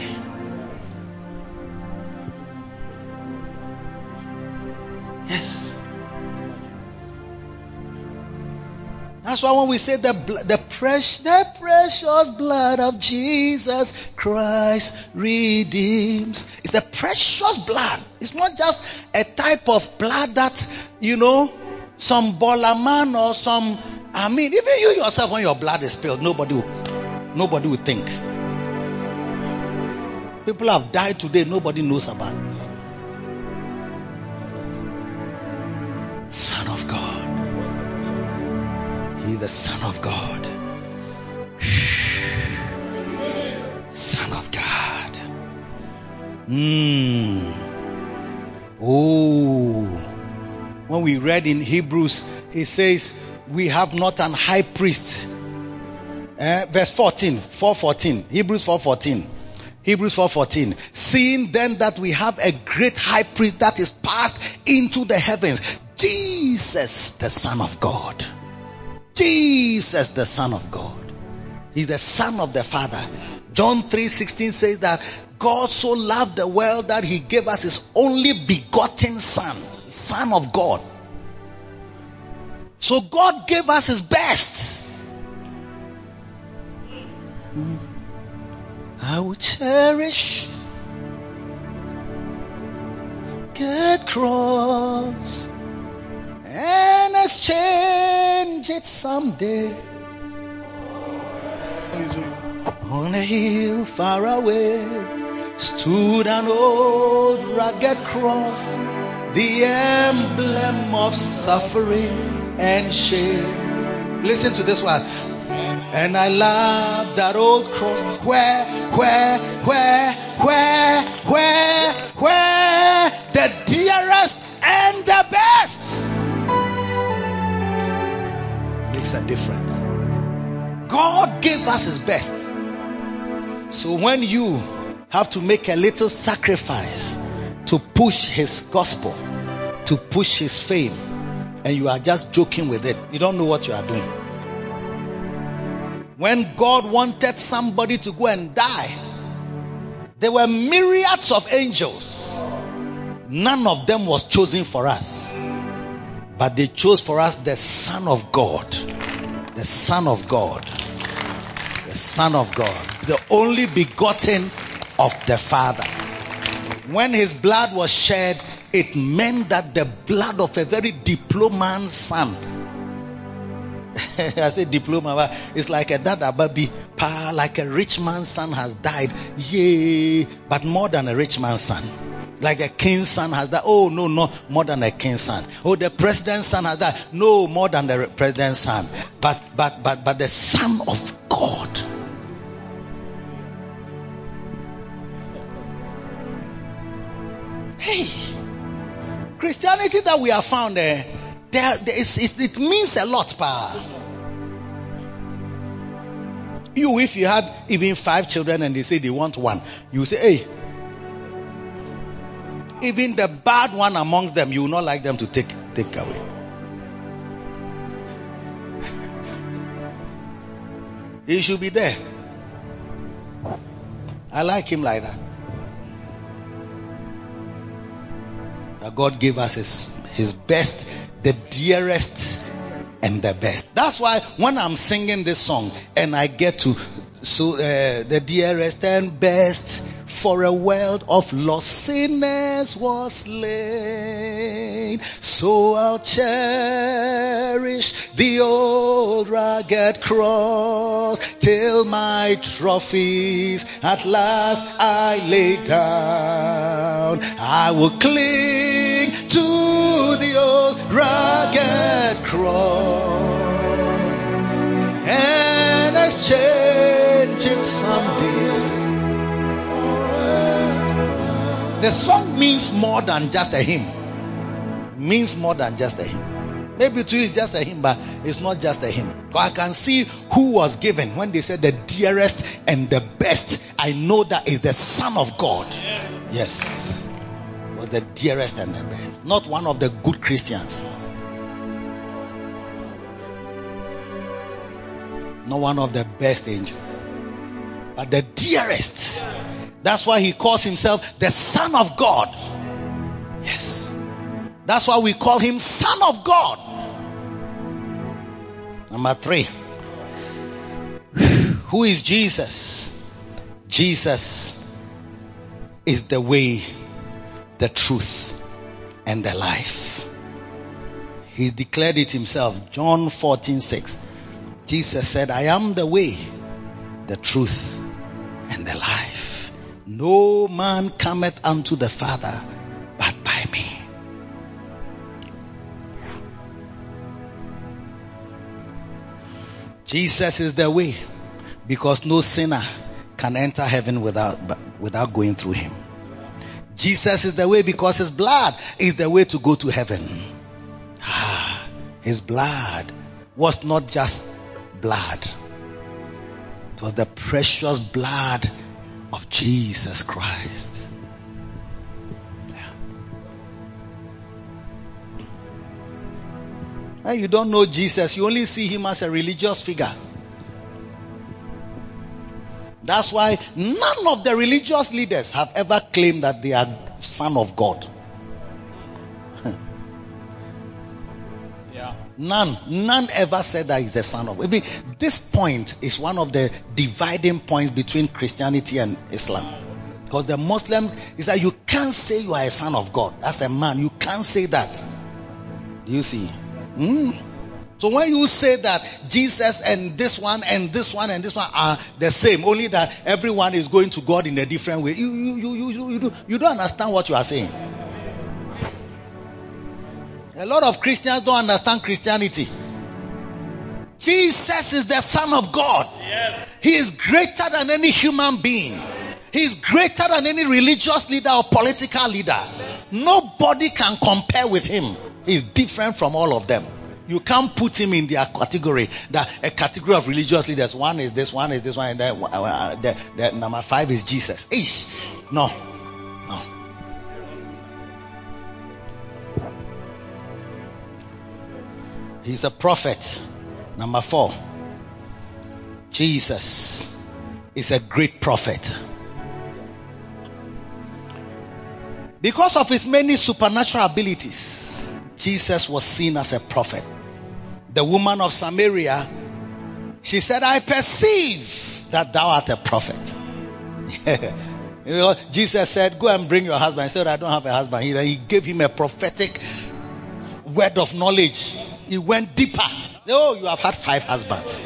Speaker 3: Yes. That's why when we say the the precious the precious blood of Jesus Christ redeems, it's the precious blood. It's not just a type of blood that you know some baller man or some. I mean, even you yourself, when your blood is spilled, nobody will, nobody will think. People have died today, nobody knows about. The Son of God. Son of God. Mm. Oh. When we read in Hebrews, he says, We have not an high priest. Eh, verse 14, 414. Hebrews 414. Hebrews 4:14 seeing then that we have a great high priest that is passed into the heavens Jesus the son of God Jesus the son of God. He's the son of the father. John 3:16 says that God so loved the world that he gave us his only begotten son son of God. So God gave us his best. Hmm. I will cherish get cross and exchange it someday on a hill far away stood an old rugged cross the emblem of suffering and shame listen to this one and I love that old cross. Where, where, where, where, where, where? The dearest and the best. Makes a difference. God gave us His best. So when you have to make a little sacrifice to push His gospel, to push His fame, and you are just joking with it, you don't know what you are doing. When God wanted somebody to go and die, there were myriads of angels. None of them was chosen for us. But they chose for us the Son of God. The Son of God. The Son of God. The only begotten of the Father. When his blood was shed, it meant that the blood of a very diplomat son <laughs> I say diploma, it's like a dada baby, pa, like a rich man's son has died. Yay! But more than a rich man's son. Like a king's son has that. Oh, no, no, more than a king's son. Oh, the president's son has that. No, more than the president's son. But, but, but, but the son of God. Hey! Christianity that we have found there, there, there is, it, it means a lot, pa. You, if you had even five children and they say they want one, you say, hey, even the bad one amongst them, you will not like them to take, take away. <laughs> he should be there. I like him like that. That God gave us his, his best, the dearest and the best. That's why when I'm singing this song and I get to so uh, the dearest and best for a world of lost sinners was slain. So I'll cherish the old rugged cross till my trophies at last I lay down. I will cling to the old rugged cross and exchange it someday. The song means more than just a hymn. Means more than just a hymn. Maybe to you it's just a hymn, but it's not just a hymn. I can see who was given when they said the dearest and the best. I know that is the Son of God. Yes. Was the dearest and the best. Not one of the good Christians. Not one of the best angels. But the dearest. That's why he calls himself the Son of God. Yes. That's why we call him Son of God. Number three. <sighs> Who is Jesus? Jesus is the way, the truth, and the life. He declared it himself. John 14 6. Jesus said, I am the way, the truth, and the life. No man cometh unto the Father but by me. Jesus is the way because no sinner can enter heaven without, without going through him. Jesus is the way because his blood is the way to go to heaven. Ah, his blood was not just blood. It was the precious blood of Jesus Christ. Yeah. You don't know Jesus, you only see him as a religious figure. That's why none of the religious leaders have ever claimed that they are son of God. None, none ever said that he's the son of God. This point is one of the dividing points between Christianity and Islam. Because the Muslim is that you can't say you are a son of God. As a man, you can't say that. Do you see? Hmm? So when you say that Jesus and this one and this one and this one are the same, only that everyone is going to God in a different way, you, you, you, you, you, do, you don't understand what you are saying. A lot of Christians don't understand Christianity. Jesus is the Son of God.
Speaker 5: Yes.
Speaker 3: He is greater than any human being. He is greater than any religious leader or political leader. Nobody can compare with him. He's different from all of them. You can't put him in their category. That a category of religious leaders. One is this, one is this, one, and then uh, the, the number five is Jesus. Ish. No. No. He's a prophet. Number four. Jesus is a great prophet. Because of his many supernatural abilities, Jesus was seen as a prophet. The woman of Samaria, she said, I perceive that thou art a prophet. <laughs> you know, Jesus said, Go and bring your husband. He said, I don't have a husband. He, he gave him a prophetic word of knowledge. He went deeper. Oh, you have had five husbands.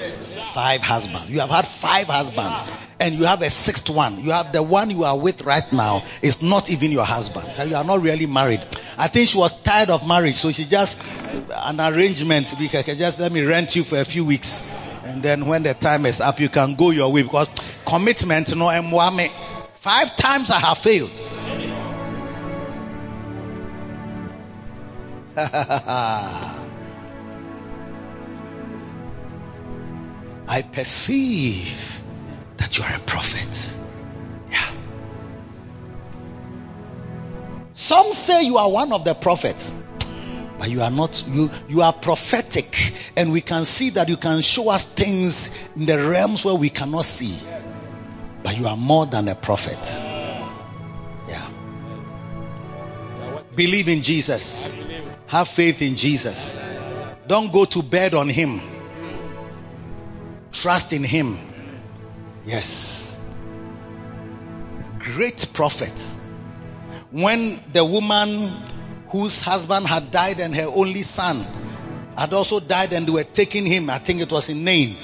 Speaker 3: Five husbands. You have had five husbands. And you have a sixth one. You have the one you are with right now It's not even your husband. You are not really married. I think she was tired of marriage, so she just an arrangement. Can just let me rent you for a few weeks. And then when the time is up, you can go your way because commitment no emwame. Five times I have failed. <laughs> I perceive that you are a prophet. Yeah. Some say you are one of the prophets, but you are not. You you are prophetic, and we can see that you can show us things in the realms where we cannot see. But you are more than a prophet. Yeah. Believe in Jesus. Have faith in Jesus. Don't go to bed on Him. Trust in Him. Yes. Great prophet. When the woman whose husband had died and her only son had also died and they were taking him, I think it was in Nain,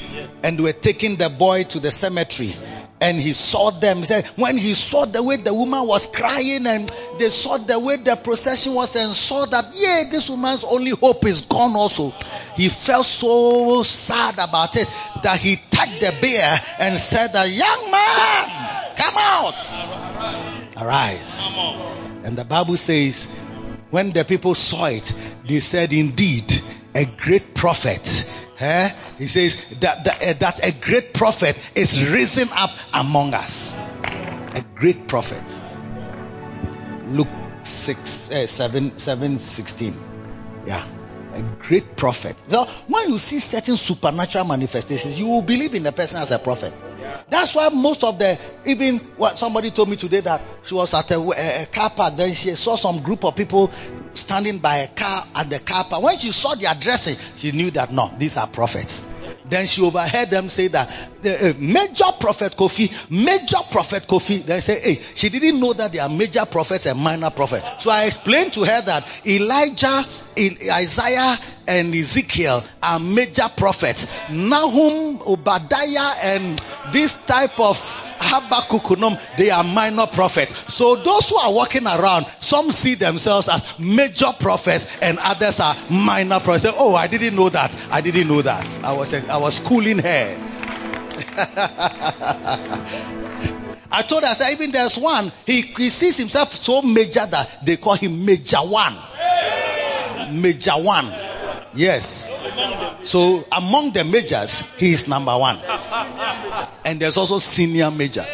Speaker 3: and they were taking the boy to the cemetery. And he saw them. He said, when he saw the way the woman was crying and they saw the way the procession was and saw that, yeah, this woman's only hope is gone also. He felt so sad about it that he tagged the bear and said, the young man, come out. Arise. And the Bible says, when the people saw it, they said, indeed, a great prophet. Eh? He says that, that, eh, that a great prophet is risen up among us. A great prophet. Luke 6, uh, 7, 7, 16. Yeah. A great prophet. Now, when you see certain supernatural manifestations, you will believe in the person as a prophet. That's why most of the, even what somebody told me today that she was at a, a, a, car park, then she saw some group of people standing by a car at the car park. When she saw their dressing, she knew that no, these are prophets. Then she overheard them say that the uh, major prophet Kofi, major prophet Kofi. They say, hey, she didn't know that there are major prophets and minor prophets. So I explained to her that Elijah, Isaiah, and Ezekiel are major prophets. Nahum, Obadiah, and this type of Habakkuk, they are minor prophets. So those who are walking around, some see themselves as major prophets and others are minor prophets. Say, oh, I didn't know that. I didn't know that. I was, I was schooling her. <laughs> I told said, even there's one, he, he sees himself so major that they call him Major One. Major One. Yes. So among the majors, he is number one. And there's also senior major.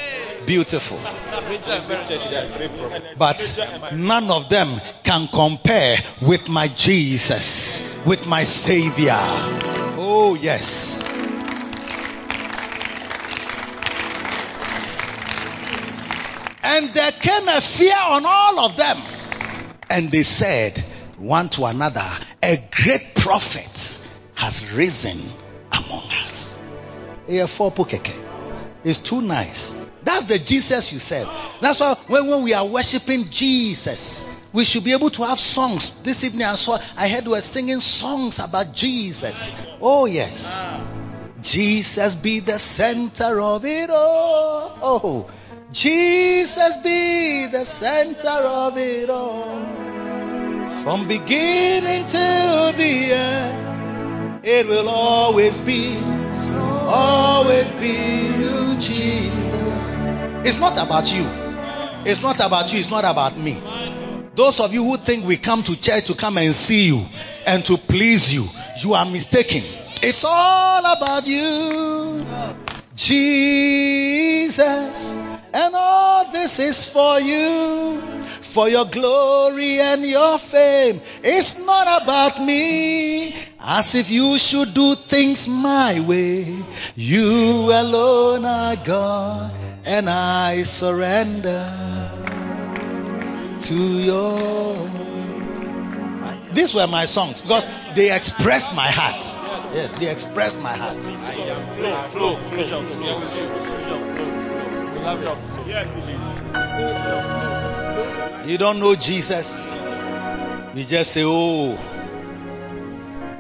Speaker 3: Beautiful. But none of them can compare with my Jesus, with my Savior. Oh, yes. And there came a fear on all of them. And they said one to another, a great prophet has risen among us. It's too nice. That's the Jesus you serve. That's why when, when we are worshiping Jesus, we should be able to have songs. This evening I saw, I heard we were singing songs about Jesus. Oh yes. Jesus be the center of it all. Oh, Jesus be the center of it all. From beginning till the end, it will always be, always be you, Jesus. It's not about you. It's not about you. It's not about me. Those of you who think we come to church to come and see you and to please you, you are mistaken. It's all about you, Jesus. And all this is for you, for your glory and your fame. It's not about me, as if you should do things my way. You alone are God, and I surrender to your. These were my songs because they expressed my heart. Yes, they expressed my heart. You don't know Jesus. You just say, oh,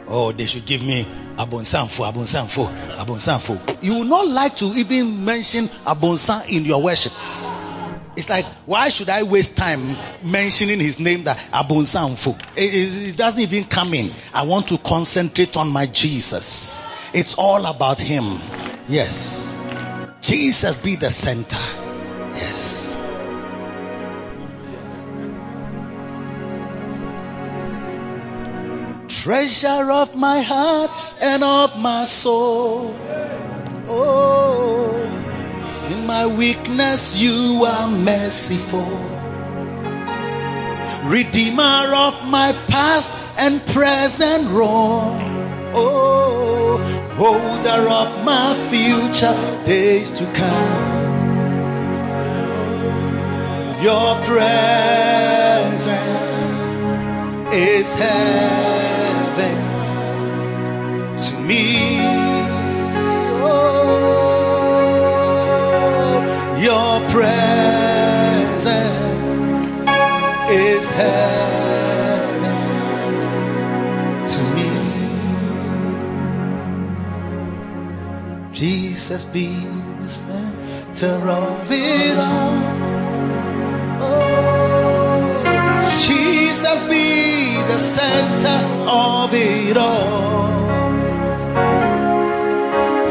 Speaker 3: oh, they should give me Abonsanfo, Abonsanfo, Abonsanfo. You will not like to even mention Abonsan in your worship. It's like, why should I waste time mentioning his name that Abonsanfo? It, it, it doesn't even come in. I want to concentrate on my Jesus. It's all about him. Yes. Jesus be the center. Yes. Treasure of my heart and of my soul. Oh, in my weakness you are merciful. Redeemer of my past and present wrong. Oh, holder of my future days to come. Your presence is heaven to me. Oh, your presence Jesus be the center of it all. Oh, Jesus be the center of it all.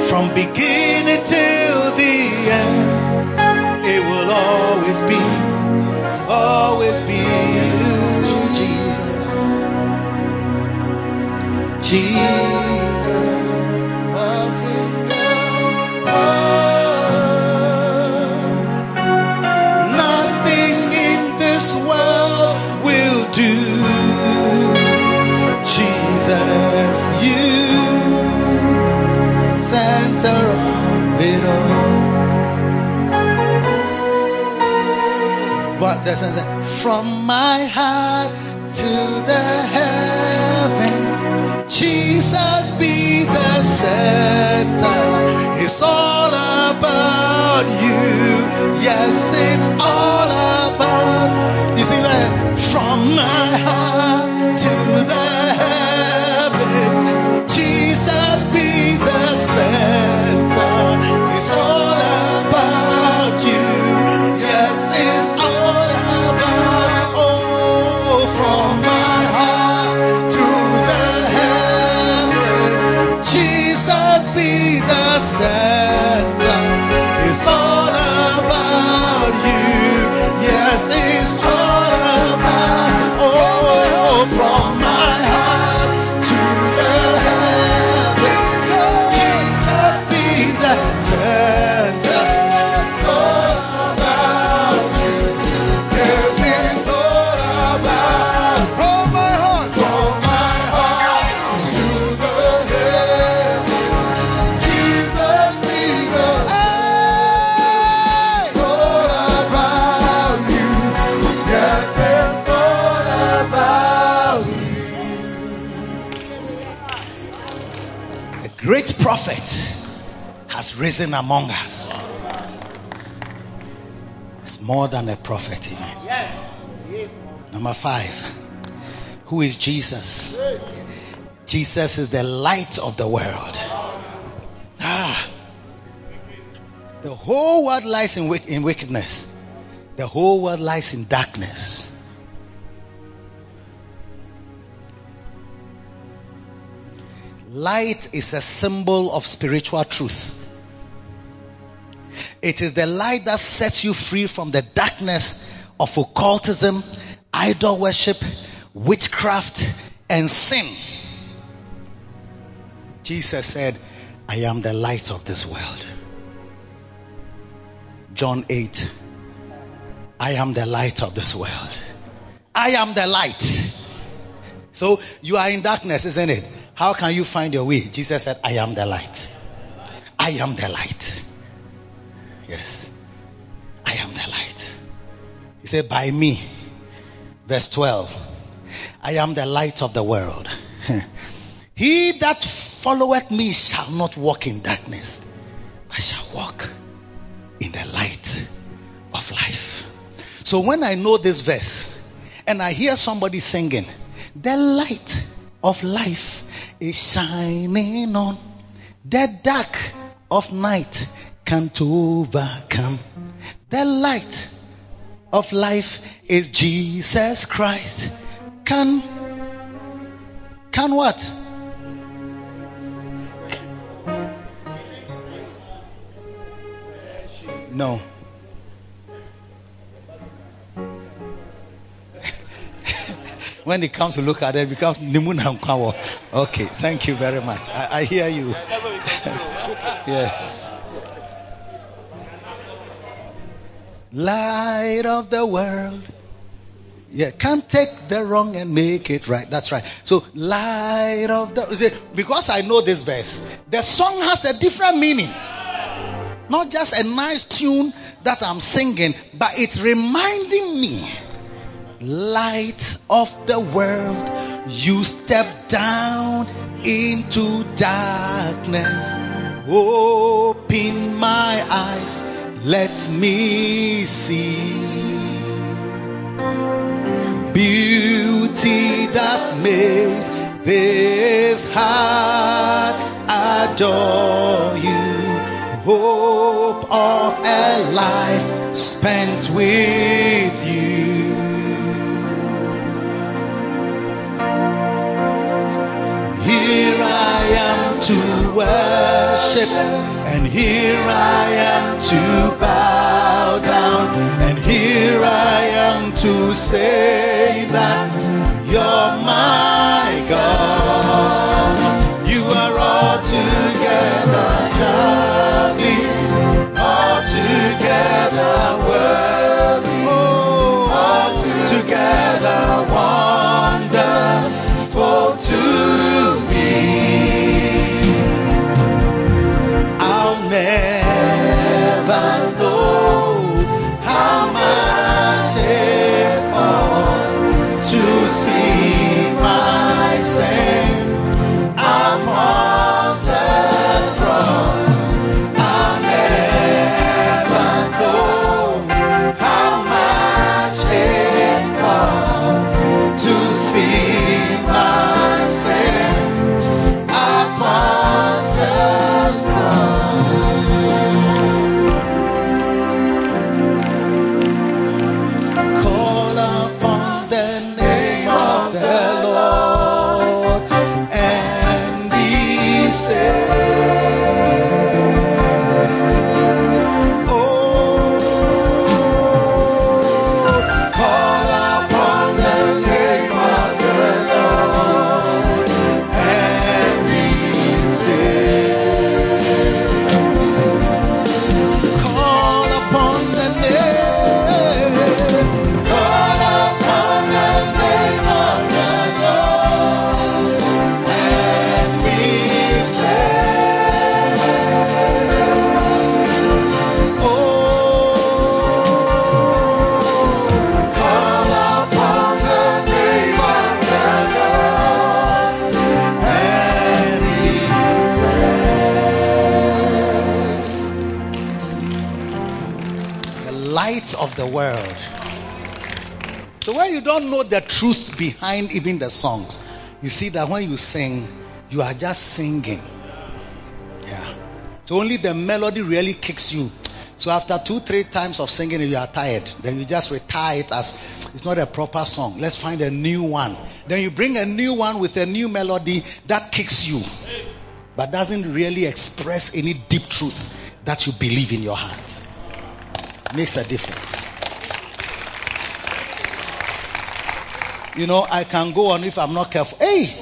Speaker 3: From beginning till the end, it will always be, always be you, Jesus. Jesus, From my heart to the heavens, Jesus be the center. Risen among us. It's more than a prophet. Number five. Who is Jesus? Jesus is the light of the world. Ah. The whole world lies in, in wickedness. The whole world lies in darkness. Light is a symbol of spiritual truth. It is the light that sets you free from the darkness of occultism, idol worship, witchcraft, and sin. Jesus said, I am the light of this world. John 8, I am the light of this world. I am the light. So you are in darkness, isn't it? How can you find your way? Jesus said, I am the light. I am the light. Yes. I am the light. He said, by me. Verse 12. I am the light of the world. <laughs> he that followeth me shall not walk in darkness, but shall walk in the light of life. So when I know this verse and I hear somebody singing, the light of life is shining on the dark of night can't overcome. The light of life is Jesus Christ. Can, can what? No. <laughs> when it comes to look at it, it becomes Nimuna Nkwawo. Okay, thank you very much. I, I hear you. <laughs> yes. Light of the world. Yeah, can't take the wrong and make it right. That's right. So, light of the. see, Because I know this verse, the song has a different meaning. Not just a nice tune that I'm singing, but it's reminding me light of the world, you step down into darkness. Open my eyes, let me see beauty that made this heart adore you. hope of a life spent with you. Here I am to worship, and here I am to bow down, and here I am to say that you're my God. Truth behind even the songs, you see that when you sing, you are just singing. Yeah. So only the melody really kicks you. So after two, three times of singing, you are tired. Then you just retire it as it's not a proper song. Let's find a new one. Then you bring a new one with a new melody that kicks you, but doesn't really express any deep truth that you believe in your heart. Makes a difference. You know, I can go on if I'm not careful. Hey!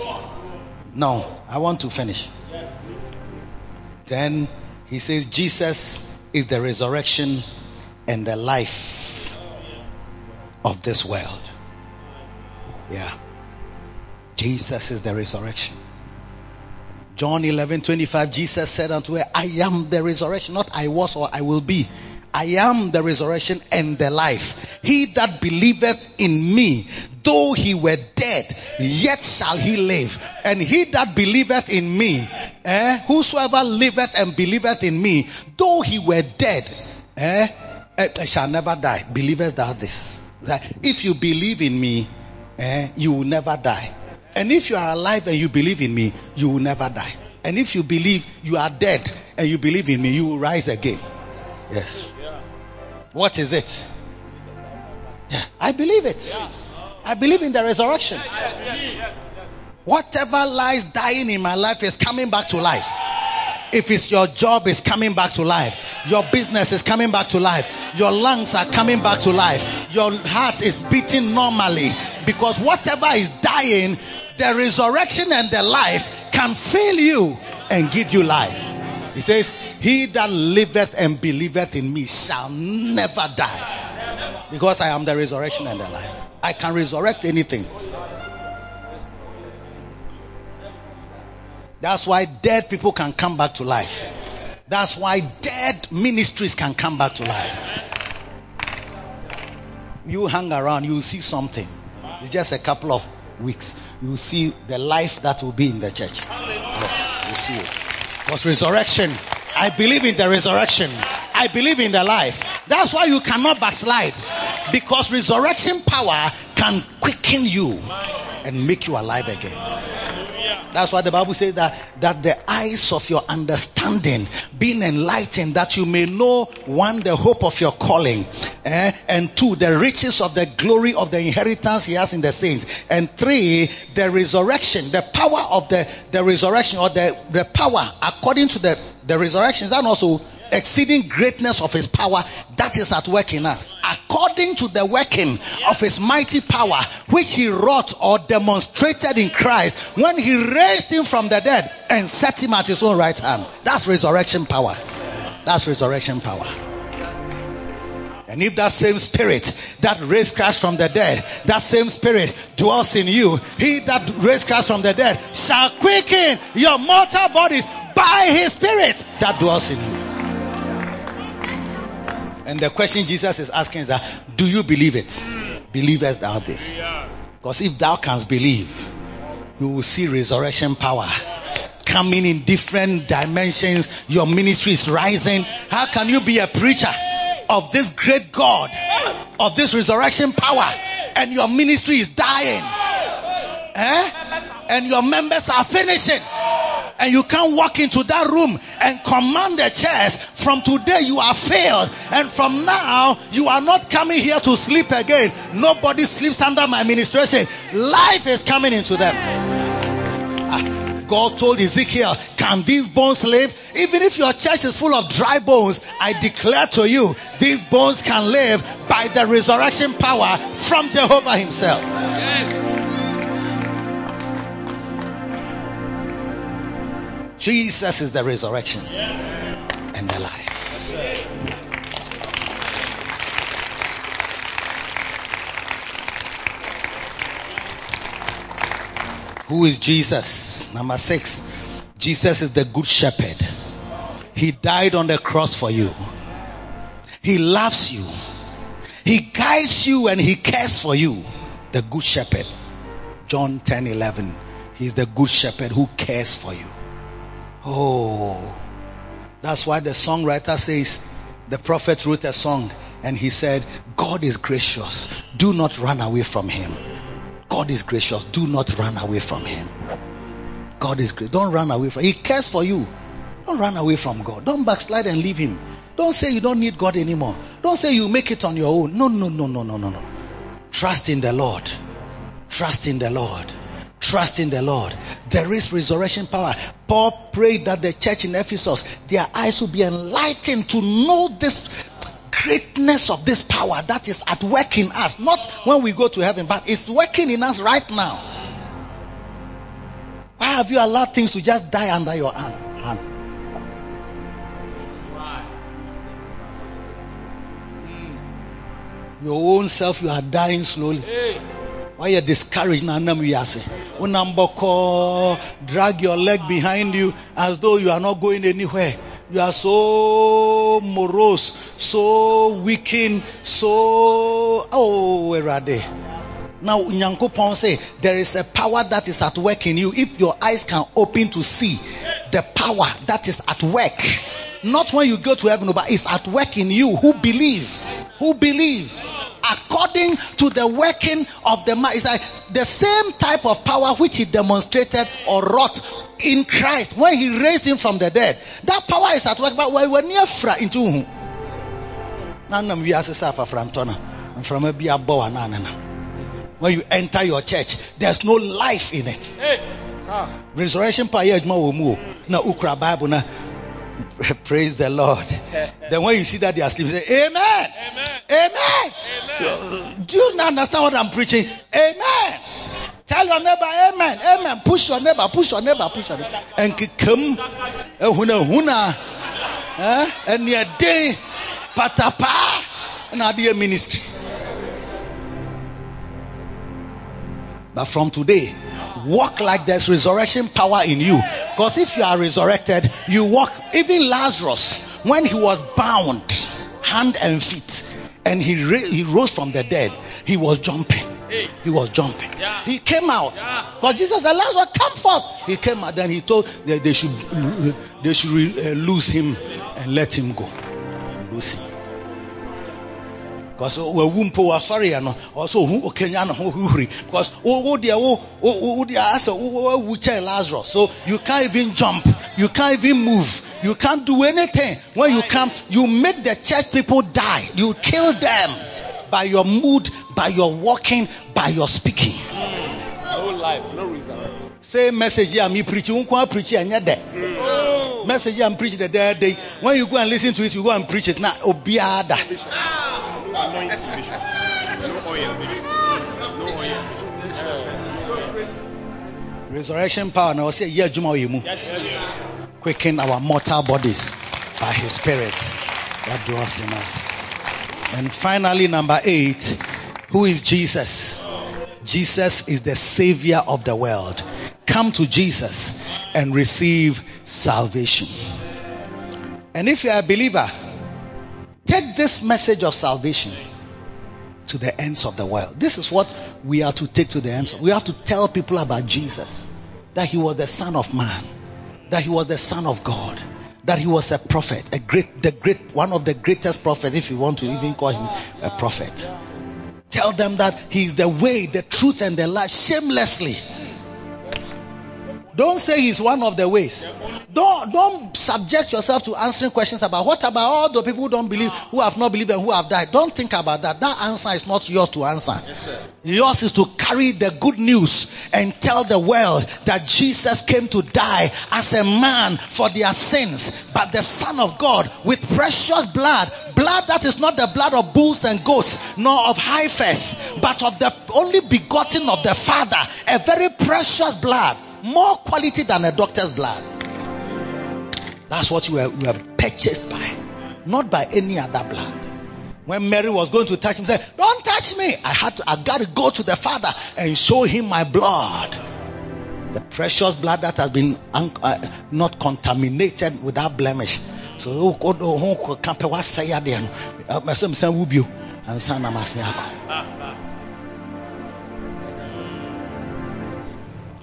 Speaker 3: No, I want to finish. Then he says, Jesus is the resurrection and the life of this world. Yeah. Jesus is the resurrection. John 11 25, Jesus said unto her, I am the resurrection, not I was or I will be. I am the resurrection and the life. He that believeth in me, though he were dead, yet shall he live. And he that believeth in me, eh, whosoever liveth and believeth in me, though he were dead, eh, eh, shall never die. Believest thou this? That if you believe in me, eh, you will never die. And if you are alive and you believe in me, you will never die. And if you believe you are dead and you believe in me, you will rise again. Yes. What is it? Yeah, I believe it. I believe in the resurrection. Whatever lies dying in my life is coming back to life. If it's your job is coming back to life, your business is coming back to life, your lungs are coming back to life, your heart is beating normally because whatever is dying, the resurrection and the life can fill you and give you life. He says, He that liveth and believeth in me shall never die. Because I am the resurrection and the life. I can resurrect anything. That's why dead people can come back to life. That's why dead ministries can come back to life. You hang around, you see something. It's just a couple of weeks. You see the life that will be in the church. Yes, you see it. Because resurrection, I believe in the resurrection. I believe in the life. That's why you cannot backslide. Because resurrection power can quicken you and make you alive again. That's why the Bible says that, that the eyes of your understanding being enlightened that you may know one, the hope of your calling, eh? and two, the riches of the glory of the inheritance he has in the saints, and three, the resurrection, the power of the, the resurrection or the, the power according to the, the resurrections and also exceeding greatness of his power that is at work in us. According to the working of his mighty power which he wrought or demonstrated in Christ when he raised him from the dead and set him at his own right hand. That's resurrection power. That's resurrection power. And if that same spirit that raised Christ from the dead, that same spirit dwells in you, he that raised Christ from the dead shall quicken your mortal bodies by his spirit that dwells in you. And the question Jesus is asking is that, do you believe it? Believest thou this? Because if thou canst believe, you will see resurrection power coming in different dimensions. Your ministry is rising. How can you be a preacher of this great God, of this resurrection power, and your ministry is dying? Eh? And your members are finishing and you can't walk into that room and command the chairs. From today you are failed. And from now you are not coming here to sleep again. Nobody sleeps under my administration. Life is coming into them. Ah, God told Ezekiel, can these bones live? Even if your church is full of dry bones, I declare to you, these bones can live by the resurrection power from Jehovah himself. Jesus is the resurrection and the life. Who is Jesus? Number six. Jesus is the good shepherd. He died on the cross for you. He loves you. He guides you and he cares for you. The good shepherd. John 10 11. He's the good shepherd who cares for you. Oh, that's why the songwriter says, the prophet wrote a song and he said, God is gracious. Do not run away from him. God is gracious. Do not run away from him. God is great. Don't run away from He cares for you. Don't run away from God. Don't backslide and leave him. Don't say you don't need God anymore. Don't say you make it on your own. No, no, no, no, no, no, no. Trust in the Lord. Trust in the Lord. Trust in the Lord. There is resurrection power. Paul prayed that the church in Ephesus, their eyes will be enlightened to know this greatness of this power that is at work in us. Not when we go to heaven, but it's working in us right now. Why have you allowed things to just die under your hand? Your own self, you are dying slowly. Why you discouraged drag your leg behind you as though you are not going anywhere. You are so morose, so weakened, so oh where are they? Now Nyankopon say there is a power that is at work in you. If your eyes can open to see the power that is at work. Not when you go to heaven, but it's at work in you who believe. Who believe according to the working of the mind. It's like the same type of power which he demonstrated or wrought in Christ when he raised him from the dead. That power is at work, but we were near fra into whom? Nanam we asafa frantona and from a bia nanana. When you enter your church, there's no life in it. Resurrection power. Na ukra Bible na <laughs> praise the Lord. <laughs> Then when you see that they are sleeping, say Amen. Amen. Do you not understand what I'm preaching? Amen. Tell your neighbor, Amen. Amen. Push your neighbor, push your neighbor, push your neighbor. And come, huna huna, eh? and your day, patapa, and idea ministry. But from today, walk like there's resurrection power in you. Because if you are resurrected, you walk. Even Lazarus, when he was bound, hand and feet, and he, ra- he rose from the dead, he was jumping. He was jumping. He came out. But Jesus said, Lazarus, come forth. He came out. Then he told that they should, they should uh, lose him and let him go. Lose him. Because wawu mpo wasɔre yɛ no ɔsɛ ohu okenya ne ho huhuri because wo deɛ wo wo deɛ asɛ wawu kyɛn Lazarus so you can't even jump you can't even move you can't do anything when you come you make the church people die you kill them by your mood by your walking by your speaking.
Speaker 5: No life, no reason.
Speaker 3: Say message here me preach you won't preach and there. Message here I'm preaching the day. When you go and listen to it, you go and preach it. Now obiada.
Speaker 5: No anointing vision. No oil vision. No oil.
Speaker 3: Resurrection power now say yeah juma
Speaker 5: yes.
Speaker 3: quicken our mortal bodies by his spirit that dwells in us. And finally number 8, who is Jesus? Jesus is the savior of the world. Come to Jesus and receive salvation. And if you are a believer, take this message of salvation to the ends of the world. This is what we are to take to the ends. We have to tell people about Jesus, that he was the son of man, that he was the son of God, that he was a prophet, a great, the great, one of the greatest prophets, if you want to even call him a prophet. Tell them that he is the way, the truth, and the life shamelessly. Don't say he's one of the ways. Don't don't subject yourself to answering questions about what about all the people who don't believe, who have not believed and who have died. Don't think about that. That answer is not yours to answer. Yours is to carry the good news and tell the world that Jesus came to die as a man for their sins, but the Son of God with precious blood, blood that is not the blood of bulls and goats, nor of heifers, but of the only begotten of the Father, a very precious blood, more quality than a doctor's blood. That's what you were, you were purchased by, not by any other blood. When Mary was going to touch him, said, "Don't touch me! I had to, I got to go to the Father and show him my blood, the precious blood that has been un- uh, not contaminated without blemish." So, oh, oh,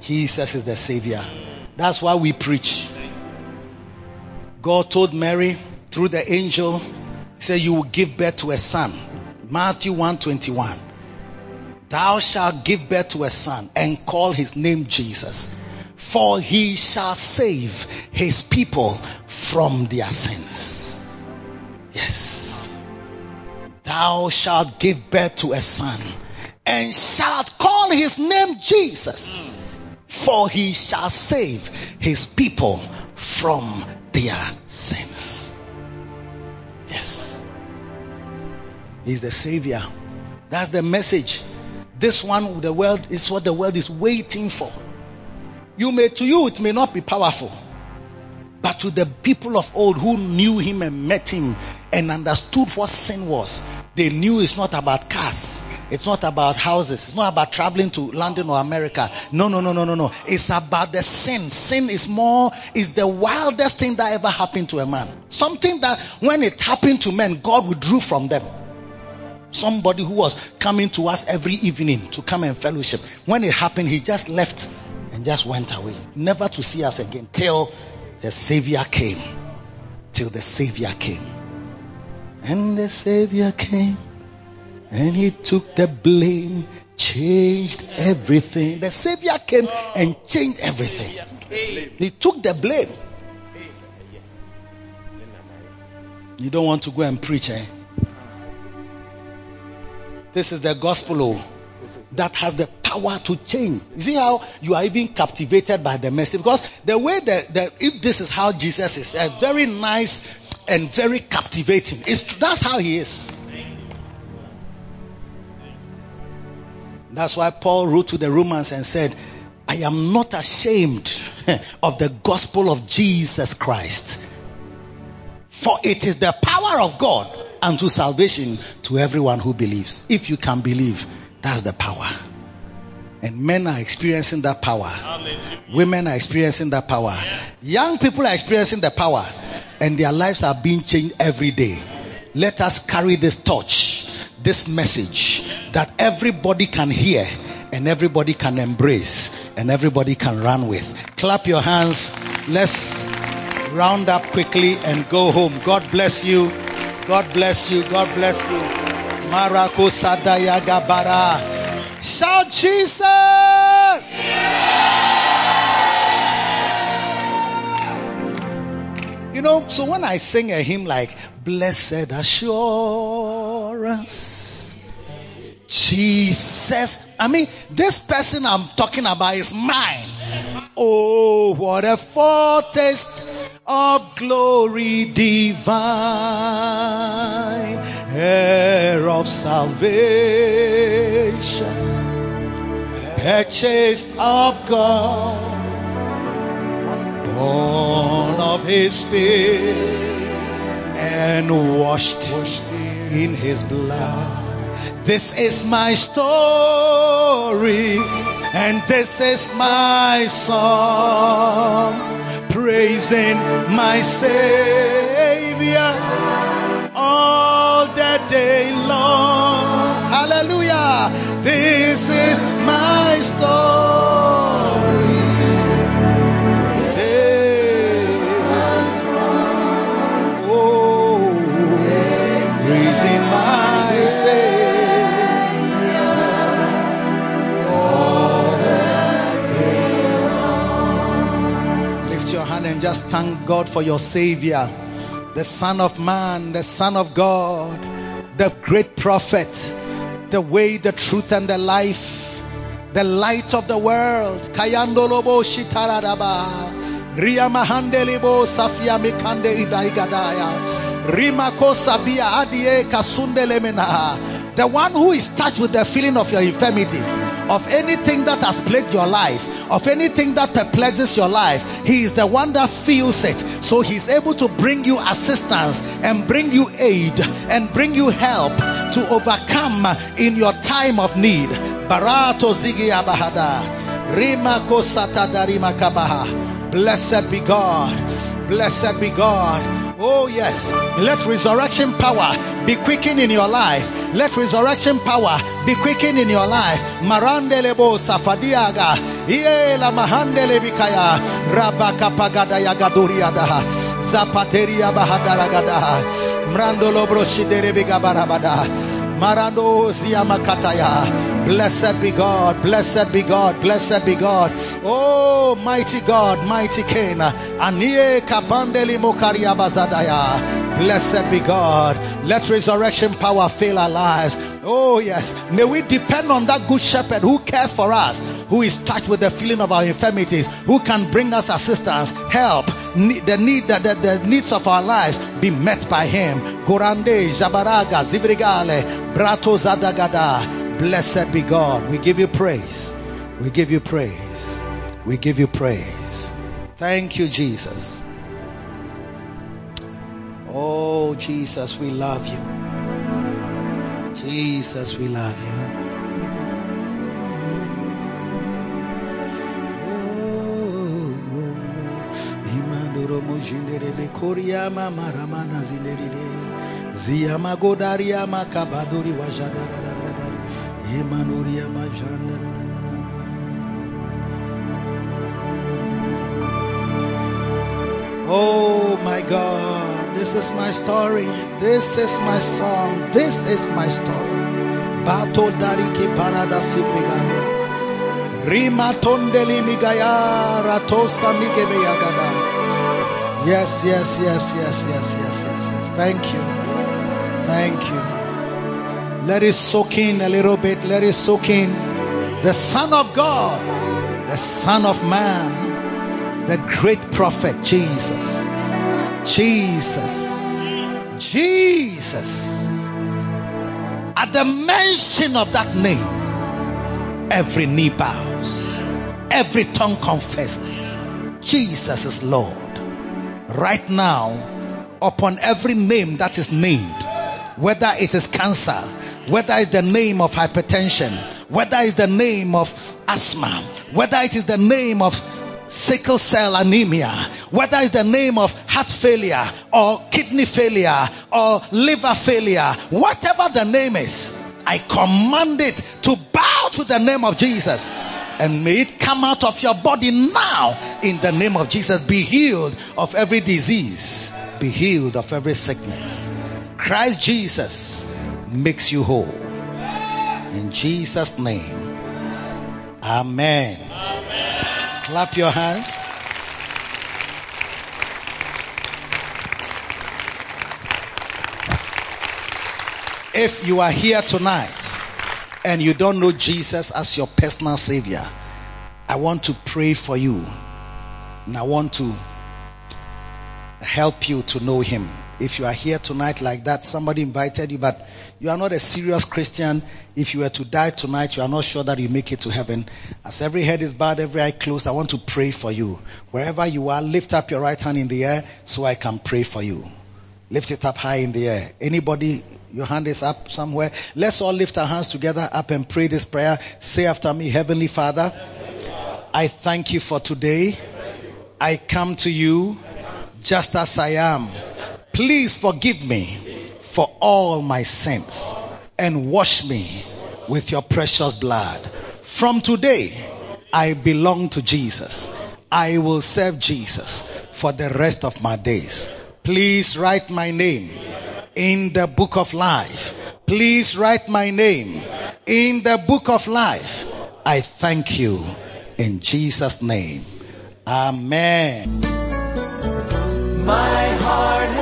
Speaker 3: Jesus is the Savior. That's why we preach. God told Mary through the angel, He said, You will give birth to a son. Matthew 121. Thou shalt give birth to a son and call his name Jesus. For he shall save his people from their sins. Yes. Thou shalt give birth to a son and shalt call his name Jesus. For he shall save his people from their sins. Yes. He's the savior. That's the message. This one, the world is what the world is waiting for. You may, to you, it may not be powerful. But to the people of old who knew him and met him and understood what sin was, they knew it's not about cars. It's not about houses. It's not about traveling to London or America. No, no, no, no, no, no. It's about the sin. Sin is more, is the wildest thing that ever happened to a man. Something that when it happened to men, God withdrew from them. Somebody who was coming to us every evening to come and fellowship. When it happened, he just left and just went away. Never to see us again till the Savior came. Till the Savior came. And the Savior came and he took the blame, changed everything. The Savior came and changed everything. He took the blame. You don't want to go and preach, eh? This is the gospel oh, that has the power to change. You see how you are even captivated by the message? Because the way that, if this is how Jesus is, uh, very nice and very captivating. It's, that's how he is. That's why Paul wrote to the Romans and said, I am not ashamed <laughs> of the gospel of Jesus Christ. For it is the power of God unto salvation to everyone who believes. If you can believe, that's the power. And men are experiencing that power. Women are experiencing that power. Young people are experiencing the power. And their lives are being changed every day. Let us carry this torch, this message that everybody can hear and everybody can embrace and everybody can run with. Clap your hands. Let's round up quickly and go home. God bless you. God bless you. God bless you. Marakosadaya Gabara. Shout Jesus! You know, so when I sing a hymn like Blessed Assurance, Jesus, I mean, this person I'm talking about is mine. Oh, what a foretaste of glory divine, heir of salvation, purchased of God. Born of his spirit and washed in his blood. This is my story and this is my song praising my savior all the day long. Hallelujah. This is my story. Just thank God for your Savior, the Son of Man, the Son of God, the great prophet, the way, the truth, and the life, the light of the world. Kayandolobo shitaradaba. Ria mahandelibo safia mikande idaigadaya. Rimako sabia adie kasundele menaha. The one who is touched with the feeling of your infirmities, of anything that has plagued your life, of anything that perplexes your life, he is the one that feels it. So he's able to bring you assistance and bring you aid and bring you help to overcome in your time of need. Barato zigi abahada. Rima kosata darima kabaha. Blessed be God. Blessed be God. Oh yes. Let resurrection power be quickened in your life. Let resurrection power be quickened in your life. Marandelebo safadiaga. Ie la mahandele bikaya. Rabaka pagada yagaduriada. Zapateria bahadaragada. Mrandolo broshidere bigabarabada. Blessed be God, blessed be God, blessed be God. Oh, mighty God, mighty King. Anie Kapandeli Mokaria. Blessed be God. Let resurrection power fill our lives. Oh, yes. May we depend on that good shepherd who cares for us, who is touched with the feeling of our infirmities, who can bring us assistance, help, the need that the, the needs of our lives be met by him. Gorande, Jabaraga, Zibrigale, Brato Zadagada. Blessed be God. We give you praise. We give you praise. We give you praise. Thank you, Jesus. Oh, Jesus, we love you. Jesus, we love you. Oh my God, this is my story. This is my song. This is my story. Bato dariki parada sibrigania. Rima tondeli migaya ratosa migebeyagada. Yes, yes, yes, yes, yes, yes, yes, yes. Thank you. Thank you. Let it soak in a little bit. Let it soak in. The Son of God, the Son of Man, the great prophet Jesus. Jesus. Jesus. At the mention of that name, every knee bows, every tongue confesses Jesus is Lord. Right now, upon every name that is named, whether it is cancer, whether it's the name of hypertension, whether it's the name of asthma, whether it is the name of sickle cell anemia, whether it's the name of heart failure or kidney failure or liver failure, whatever the name is, I command it to bow to the name of Jesus. And may it come out of your body now in the name of Jesus. Be healed of every disease. Be healed of every sickness. Christ Jesus, makes you whole. In Jesus' name. Amen. Clap your hands. If you are here tonight and you don't know Jesus as your personal savior, I want to pray for you. And I want to help you to know him. If you are here tonight like that, somebody invited you, but you are not a serious Christian. If you were to die tonight, you are not sure that you make it to heaven. As every head is bowed, every eye closed, I want to pray for you. Wherever you are, lift up your right hand in the air so I can pray for you. Lift it up high in the air. Anybody, your hand is up somewhere. Let's all lift our hands together up and pray this prayer. Say after me, Heavenly Father, I thank you for today. I come to you just as I am. Please forgive me for all my sins and wash me with your precious blood. From today, I belong to Jesus. I will serve Jesus for the rest of my days. Please write my name in the book of life. Please write my name in the book of life. I thank you in Jesus' name. Amen.
Speaker 1: My heart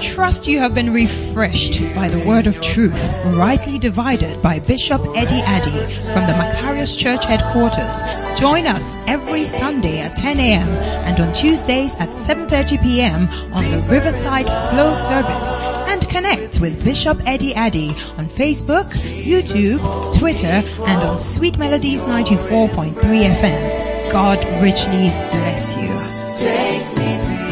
Speaker 2: trust you have been refreshed by the word of truth, rightly divided by Bishop Eddie Addy from the Macarius Church headquarters. Join us every Sunday at 10 a.m. and on Tuesdays at 7.30 p.m. on the Riverside Flow service and connect with Bishop Eddie Addy on Facebook, YouTube, Twitter and on Sweet Melodies 94.3 FM. God richly bless you.